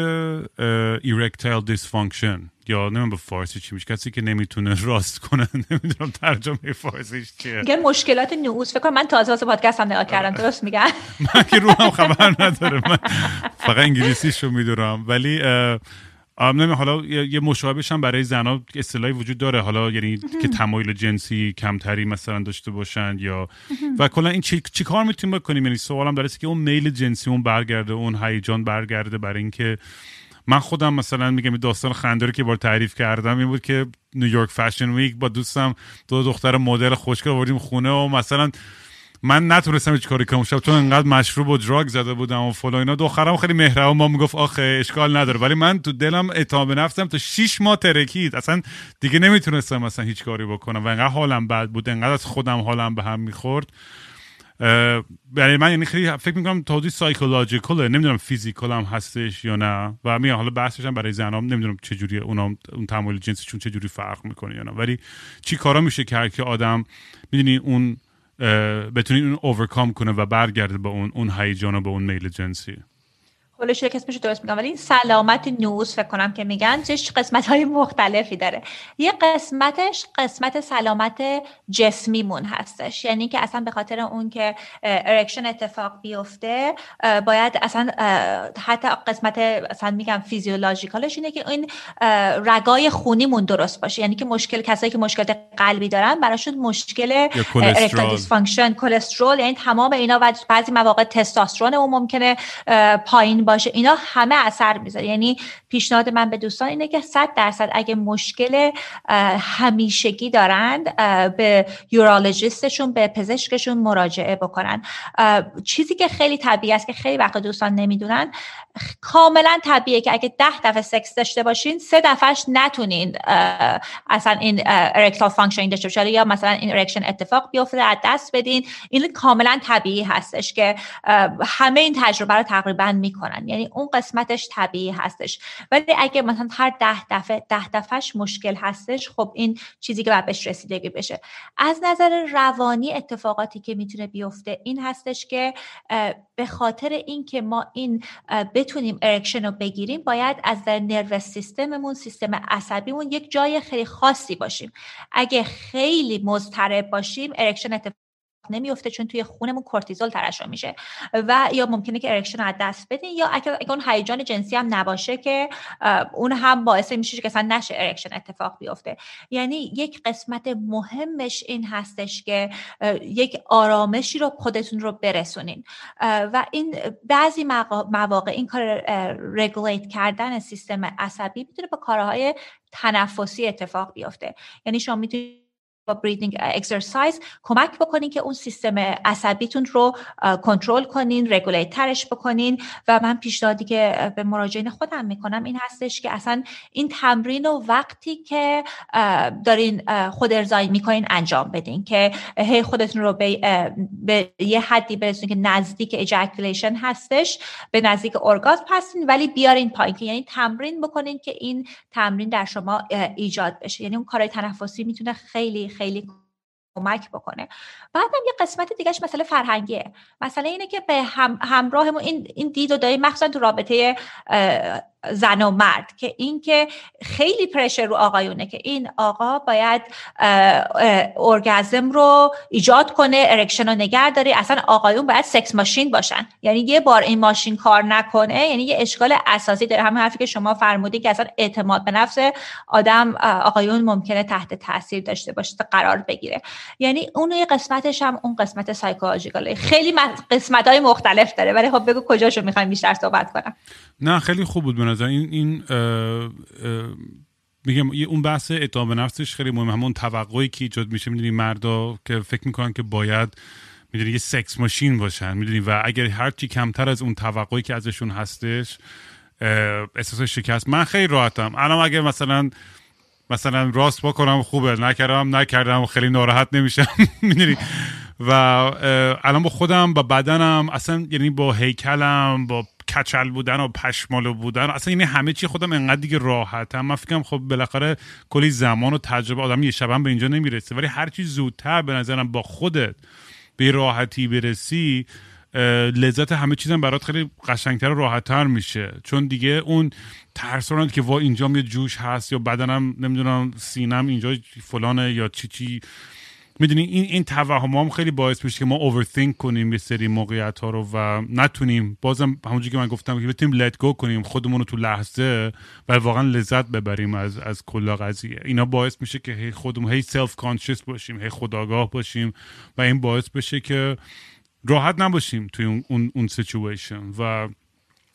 erectile dysfunction یا نمیم به فارسی چی میشه کسی که نمی‌تونه راست کنه نمی‌دونم ترجمه فارسیش چیه. میگن مشکلات نعوز فکر من تازه واسه پادکست هم نگاه کردم درست میگن من که رو هم خبر نداره من فقط انگلیسیش رو می‌دونم. ولی نمی حالا یه مشابهش هم برای زنها اصطلاحی وجود داره. حالا یعنی که تمایل جنسی کمتری مثلا داشته باشند یا و کلا این چی, چی کار می‌تونیم بکنیم؟ یعنی سوالم داره که اون میل جنسی اون برگرده اون هیجان برگرده برای اینکه من خودم مثلا میگم داستان خنده که بار تعریف کردم این بود که نیویورک فشن ویک با دوستم دو دختر مدل خوشگل آوردیم خونه و مثلا من نتونستم هیچ کاری کنم. شب چون انقدر مشروب و دراگ زده بودم و فلان اینا. دخترم خیلی مهربان ما می‌گفت آخه اشکال نداره. ولی من تو دلم اعتماد نفسم تا 6 ماه ترکید. اصلا دیگه نمی‌تونستم مثلا هیچ کاری بکنم. و انقدر حالم بد بود. انقدر از خودم حالم به هم می‌خورد. برای من یعنی خیلی فکر می‌کنم توضیح سایکولوژیکاله نمی‌دونم فیزیکال هم هستش یا نه. و میگم حالا بحثش هم برای زنام. نمی‌دونم چه جوری اونا اون تمایل جنسیشون چه جوری فرق می‌کنه یا نه. ولی چی کارا میشه کرد که آدم می‌دونی اون بتونی اون overcome کنه و برگرده به اون اون هیجان و به اون میل جنسی. حالا شده اسمش درست میگم ولی سلامت نوز فکر کنم که میگن چش قسمت های مختلفی داره. یه قسمتش قسمت سلامت جسمیمون هستش. یعنی که اصلا به خاطر اون که erection اتفاق بیفته باید اصلا حتی قسمت اصلا میگم physiological ش اینه که این رگای خونیمون درست باشه. یعنی که مشکل کسایی که مشکل قلبی دارن براشون مشکل dysfunction کلسترول یعنی تمام اینا و بعضی مواقع تستوسترون ممکنه پایین باشه اینا همه اثر می‌ذاره. یعنی پیشنهاد من به دوستان اینه که 100 درصد اگه مشکل همیشگی دارند به urologist شون به پزشکشون مراجعه بکنن. چیزی که خیلی طبیعی است که خیلی وقت دوستان نمی‌دونن کاملا طبیعیه که اگه ده دفعه سکس داشته باشین سه دفعهش نتونین اصلا این erectile function داشته باشین یا مثلا این erection اتفاق بیفته از دست بدین. این کاملا طبیعی هستش که همه این تجربه رو تقریبا می‌کنن. یعنی اون قسمتش طبیعی هستش. ولی اگه مثلا هر ده دفعه ده دفعهش مشکل هستش خب این چیزی که باید بهش رسیدگی بشه. از نظر روانی اتفاقاتی که می‌تونه بیفته این هستش که به خاطر اینکه ما این بتونیم erection رو بگیریم باید از نظر nervous system مون سیستم عصبیمون یک جای خیلی خاصی باشیم. اگه خیلی مضطرب باشیم erection اتفاق نمیفته چون توی خونمون کورتیزول ترشح میشه. و یا ممکنه که erection از دست بدین یا اگه اون هیجان جنسی هم نباشه که اون هم باعث میشه که اصلا نشه erection اتفاق بیفته. یعنی یک قسمت مهمش این هستش که یک آرامشی رو خودتون رو برسونین. و این بعضی مواقع این کار رگولیت کردن سیستم عصبی می‌تونه با کارهای تنفسی اتفاق بیفته. یعنی شما می‌تونید با بریدینگ اکسرسایز کمک بکنین که اون سیستم عصبیتون رو کنترل کنین رگولیت ترش بکنین. و من پیشنهادی که به مراجعین خودم می‌کنم این هستش که اصلا این تمرین و وقتی که دارین خود ارزایی می‌کنین انجام بدین که هی خودتون رو به, به یه حدی برسونین که نزدیک اجاکولیشن هستش به نزدیک ارگازم هستین ولی بیارین پایین که یعنی تمرین بکنین که این تمرین در شما ایجاد بشه. یعنی اون کارهای تنفسی می‌تونه خیلی خیلی کمک بکنه. بعدم یه قسمت دیگهش مسئله فرهنگیه. مسئله اینه که به هم همراهمون این این دید و داریم. مخصوصا تو رابطه زن و مرد که این که خیلی pressure رو آقایونه که این آقا باید ارگزم رو ایجاد کنه erection رو نگه داره اصلا آقایون باید sex machine باشن. یعنی یه بار این ماشین کار نکنه یعنی یه اشکال اساسی داره. همین حرفی که شما فرمودی که اصلا اعتماد به نفس آدم آقایون ممکنه تحت تاثیر داشته باشه قرار بگیره. یعنی اون یه قسمتش هم اون قسمت psychological ه. خیلی قسمت های مختلف داره. ولی خب بگو کجاشو می‌خوایم بیشتر صحبت کنم. نه خیلی خوب بود نظر این این میگم اون بحث اعتماد به نفسش خیلی مهمه. همون توقعی که ایجاد میشه می‌دونی مردا که فکر می‌کنن که باید می‌دونی یه سکس ماشین باشن می‌دونی؟ و اگر هرچی کمتر از اون توقعی که ازشون هستش احساس شکست. من خیلی راحتم. الان اگر مثلا مثلا راست بکنم خوبه. نکردم نکردم. خیلی ناراحت نمیشم. می‌دونی؟ و الان با خودم با بدنم اصلا یعنی با هیکلم با کچل بودن و پشمالو بودن. اصلا یعنی همه چی خودم انقدر دیگه راحتم. من فکرم خب بالاخره کلی زمان و تجربه آدم یه شبم به اینجا نمی‌رسه. ولی هر چی زودتر به نظرم با خودت به راحتی برسی لذت همه چیزم برات خیلی قشنگتر و راحتتر میشه. چون دیگه اون ترسانند که وا اینجا یه جوش هست یا بدنم نمی‌دونم سینم اینجا فلانه یا چی چی می‌دونی این این توهم هم خیلی باعث میشه که ما overthink کنیم یه سری موقعیت ها رو و نتونیم. بازم همونجوری که من گفتم که بتونیم let go کنیم خودمون رو تو لحظه و واقعا لذت ببریم از از کل قضیه. اینا باعث میشه که هی خودمون هی self conscious باشیم هی خودآگاه باشیم و این باعث بشه که راحت نباشیم توی اون اون, سیچویشن و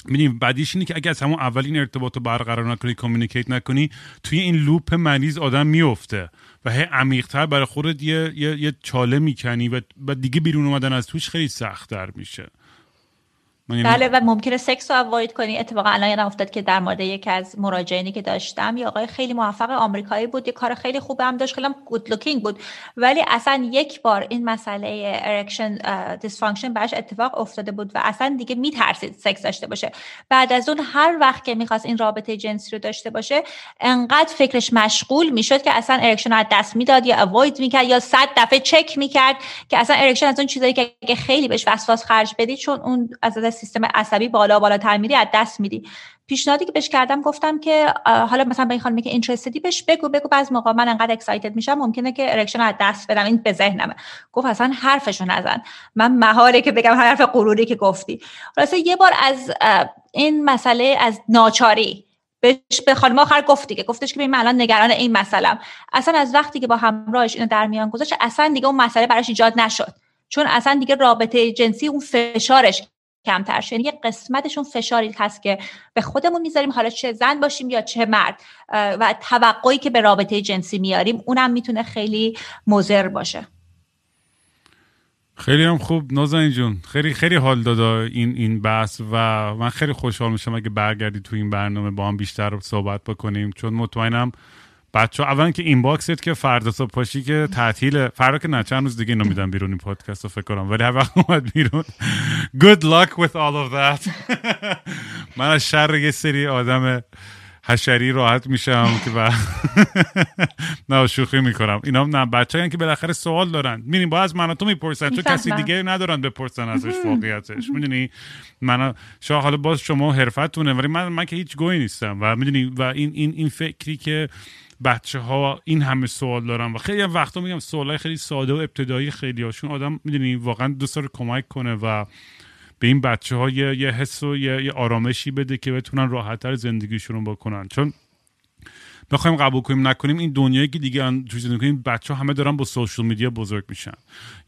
می‌دونیم بعدیش اینه که اگه از همون اول این ارتباط رو برقرار نکنی communicate نکنی توی این loop مریض آدم میفته و هی عمیقتر برای خودت یه, یه،, یه چاله می‌کنی و, و دیگه بیرون اومدن از توش خیلی سختتر میشه. بله و ممکنه سکس رو avoid کنی. اتفاقا الان یادم افتاد که در مورد یکی از مراجعینی که داشتم یه آقای خیلی موفق آمریکایی بود یه کار خیلی خوب هم داشت خیلی good looking بود. ولی اصلا یک بار این مسئله erection dysfunction براش اتفاق افتاده بود و اصلا دیگه میترسید سکس داشته باشه. بعد از اون هر وقت که می‌خواست این رابطه جنسی رو داشته باشه انقدر فکرش مشغول می‌شد که اصلا erection رو از دست می‌داد یا avoid می‌کرد یا صد دفعه چک می‌کرد که اصلا erection از اون چیزایی که خیلی بهش وسواس خرج بدی چون اون از سیستم عصبی بالا بالا میری از دست میدی پیشنهادی که بهش کردم گفتم که حالا مثلا به این خانمی که interested ی بهش بگو بگو بعض موقع من انقدر excited میشم ممکنه که erection از دست بدم این به ذهنمه. گفت اصلا حرفشو نزن. من مهاره که بگم حرف غروری که گفتی. راسته یه بار از این مسئله از ناچاری بهش به خانم آخر گفتی که گفتش که من الان نگران این مسئله اصلا از وقتی که با همراهش اینو در میان گذاشت اصلا دیگه اون مسئله براش ایجاد نشد. چون اصلا دیگه رابطه جنسی اون فشارش کمتر شد یعنی یه قسمتشون فشاری هست که به خودمون می‌ذاریم. حالا چه زن باشیم یا چه مرد. و توقعی که به رابطه جنسی میاریم اونم می‌تونه خیلی مضر باشه. خیلی هم خوب. نازنین جون خیلی خیلی حال دادا این این بحث و من خیلی خوشحال میشم اگه برگردی تو این برنامه با هم بیشتر صحبت بکنیم. چون مطمئنم بچه اولا که این باکست که فردا صبح پاشی که تعطیل فردا که نه چند روز دیگه اینو میدم بیرون این پادکست رو فکر کنم. ولی هر وقت اومد بیرون. Good luck with all of that. من از شر یه سری آدم حشری راحت میشم که با نه شوخی می‌کنم. اینا نه بچه که بالاخره سوال دارن. می‌دونی با از من تو می‌پرسن. چون کسی دیگه ندارن بپرسن ازش واقعیتش. می‌دونی؟ من شاید حالا باز شما حرفتونه ولی من من که هیچ گویی نیستم. و می‌دونی؟ و این این این فکری که بچه ها این همه سوال دارن و خیلی وقتا میگم سوال خیلی ساده و ابتدایی خیلی هاشون آدم می‌دونی واقعا دوست داره کمک کنه و به این بچه ها یه, یه حس و یه, یه آرامشی بده که بتونن راحتتر زندگیشون رو بکنن. چون بخوایم قبول کنیم نکنیم این دنیایی که دیگه توی زندگی کنیم بچه همه دارن با سوشال میدیا بزرگ میشن.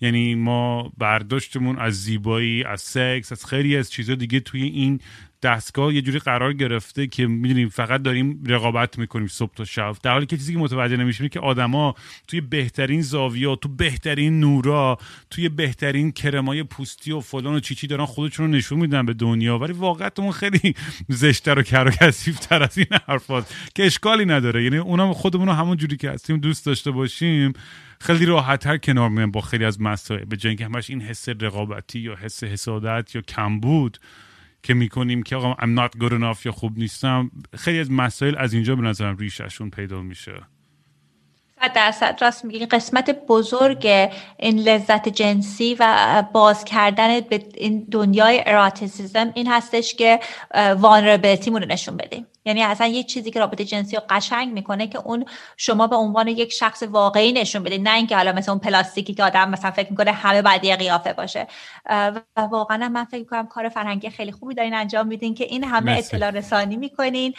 یعنی ما برداشتمون از زیبایی از سکس از خیلی از چیزا دیگه توی این دستگاه یه جوری قرار گرفته که می‌دونیم فقط داریم رقابت می‌کنیم صبح تا شب. در حالی که چیزی که متوجه نمیشیم که آدما توی بهترین زاویا تو بهترین نورا توی بهترین کرمای پوستی و فلان و چیچی دارن خودشون رو نشون میدن به دنیا. ولی واقعا خیلی زشتر و کر و تر از این حرفات که اشکالی نداره. یعنی اونا خودمون رو همون جوری که هستیم دوست داشته باشیم خیلی راحتتر کنار میان با خیلی از مسائل. به جای همش این حس رقابتی یا حس حسادت یا کمبود که می‌کنیم که آقا I'm not good enough یا خوب نیستم خیلی از مسائل از اینجا به نظرم ریششون پیدا میشه. صد درصد راست میگی. قسمت بزرگ این لذت جنسی و باز کردن به این دنیای اراتیسیزم این هستش که وانربیلیتی رو نشون بدیم. یعنی اصلا یک چیزی که رابطه جنسی رو قشنگ می‌کنه که اون شما به عنوان یک شخص واقعی نشون بدید نه اینکه حالا مثل اون پلاستیکی که آدم مثلا فکر می‌کنه همه بعدی قیافه باشه. و واقعا من فکر می‌کنم کار فرهنگی خیلی خوبی دارین انجام میدین که این همه اطلاع رسانی می‌کنین.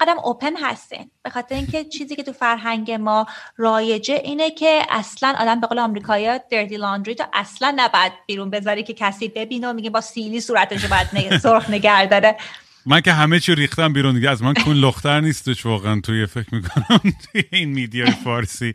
قدم اوپن هستین. به خاطر اینکه چیزی که تو فرهنگ ما رایجه اینه که اصلا آدم به قول آمریکایی‌ها دردی لاندری تو اصلا نباید بیرون بذاری که کسی ببینه و میگه با سیلی صورتش باید سرخ نگه داره. من که همه چی ریختم بیرون دیگه. از من کن لختر نیستش واقعا. توی فکر می‌کنم توی این میدیای فارسی.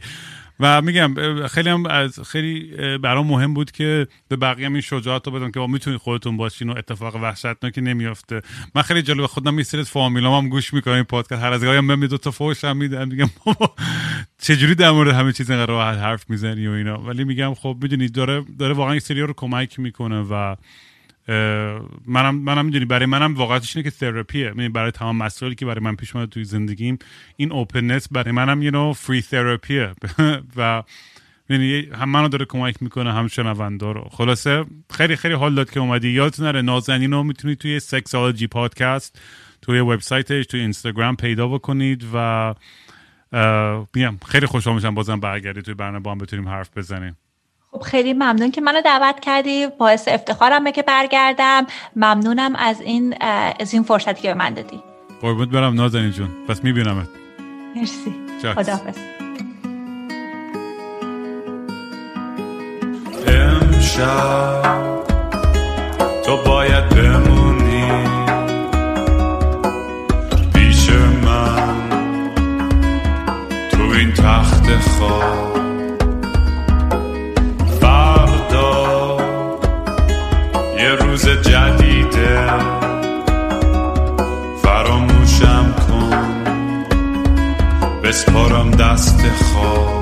و میگم خیلی هم از خیلی برام مهم بود که به بقیه هم این شجاعت رو بدم که با می‌تونید خودتون باشین و اتفاق وحشتناکی نمیافته. من خیلی جالب خودم یه سری فامیلام هم گوش می‌کنم این پادکست. هر از گاهی هم دو تا فوش هم میدن میگم چجوری در مورد همه چیز اینقدر راحت حرف می‌زنی و اینا؟ ولی میگم خب می‌دونید داره داره واقعا این سری رو کمک می‌کنه و منم منم می‌دونی برای منم واقعیتش اینه که تراپیه یعنی برای تمام مسائلی که برای من پیش اومده توی زندگیم این اوپننس برای منم یه نوع فری تراپیه و یعنی هم منو داره کمک می‌کنه هم شنوندا رو. خلاصه خیلی خیلی حال داد که اومدی. یادتون نره نازنین رو می‌تونید توی سکسالوجی پادکست توی وبسایتش توی اینستاگرام پیدا بکنید و میگم خیلی خوشحال میشم بازم برگردی توی برنامه با هم بتونیم حرف بزنیم. خب خیلی ممنون که منو دعوت کردی. باعث افتخارمه که برگردم. ممنونم از این از این فرصتی که به من دادی. قربونت برم نازنین جون. پس میبینمت. مرسی. خداحافظ. امشب تو باید بمونی. پیش من تو این تخت خواب. جدیده. فراموشم کن. بسپارم دست خواب.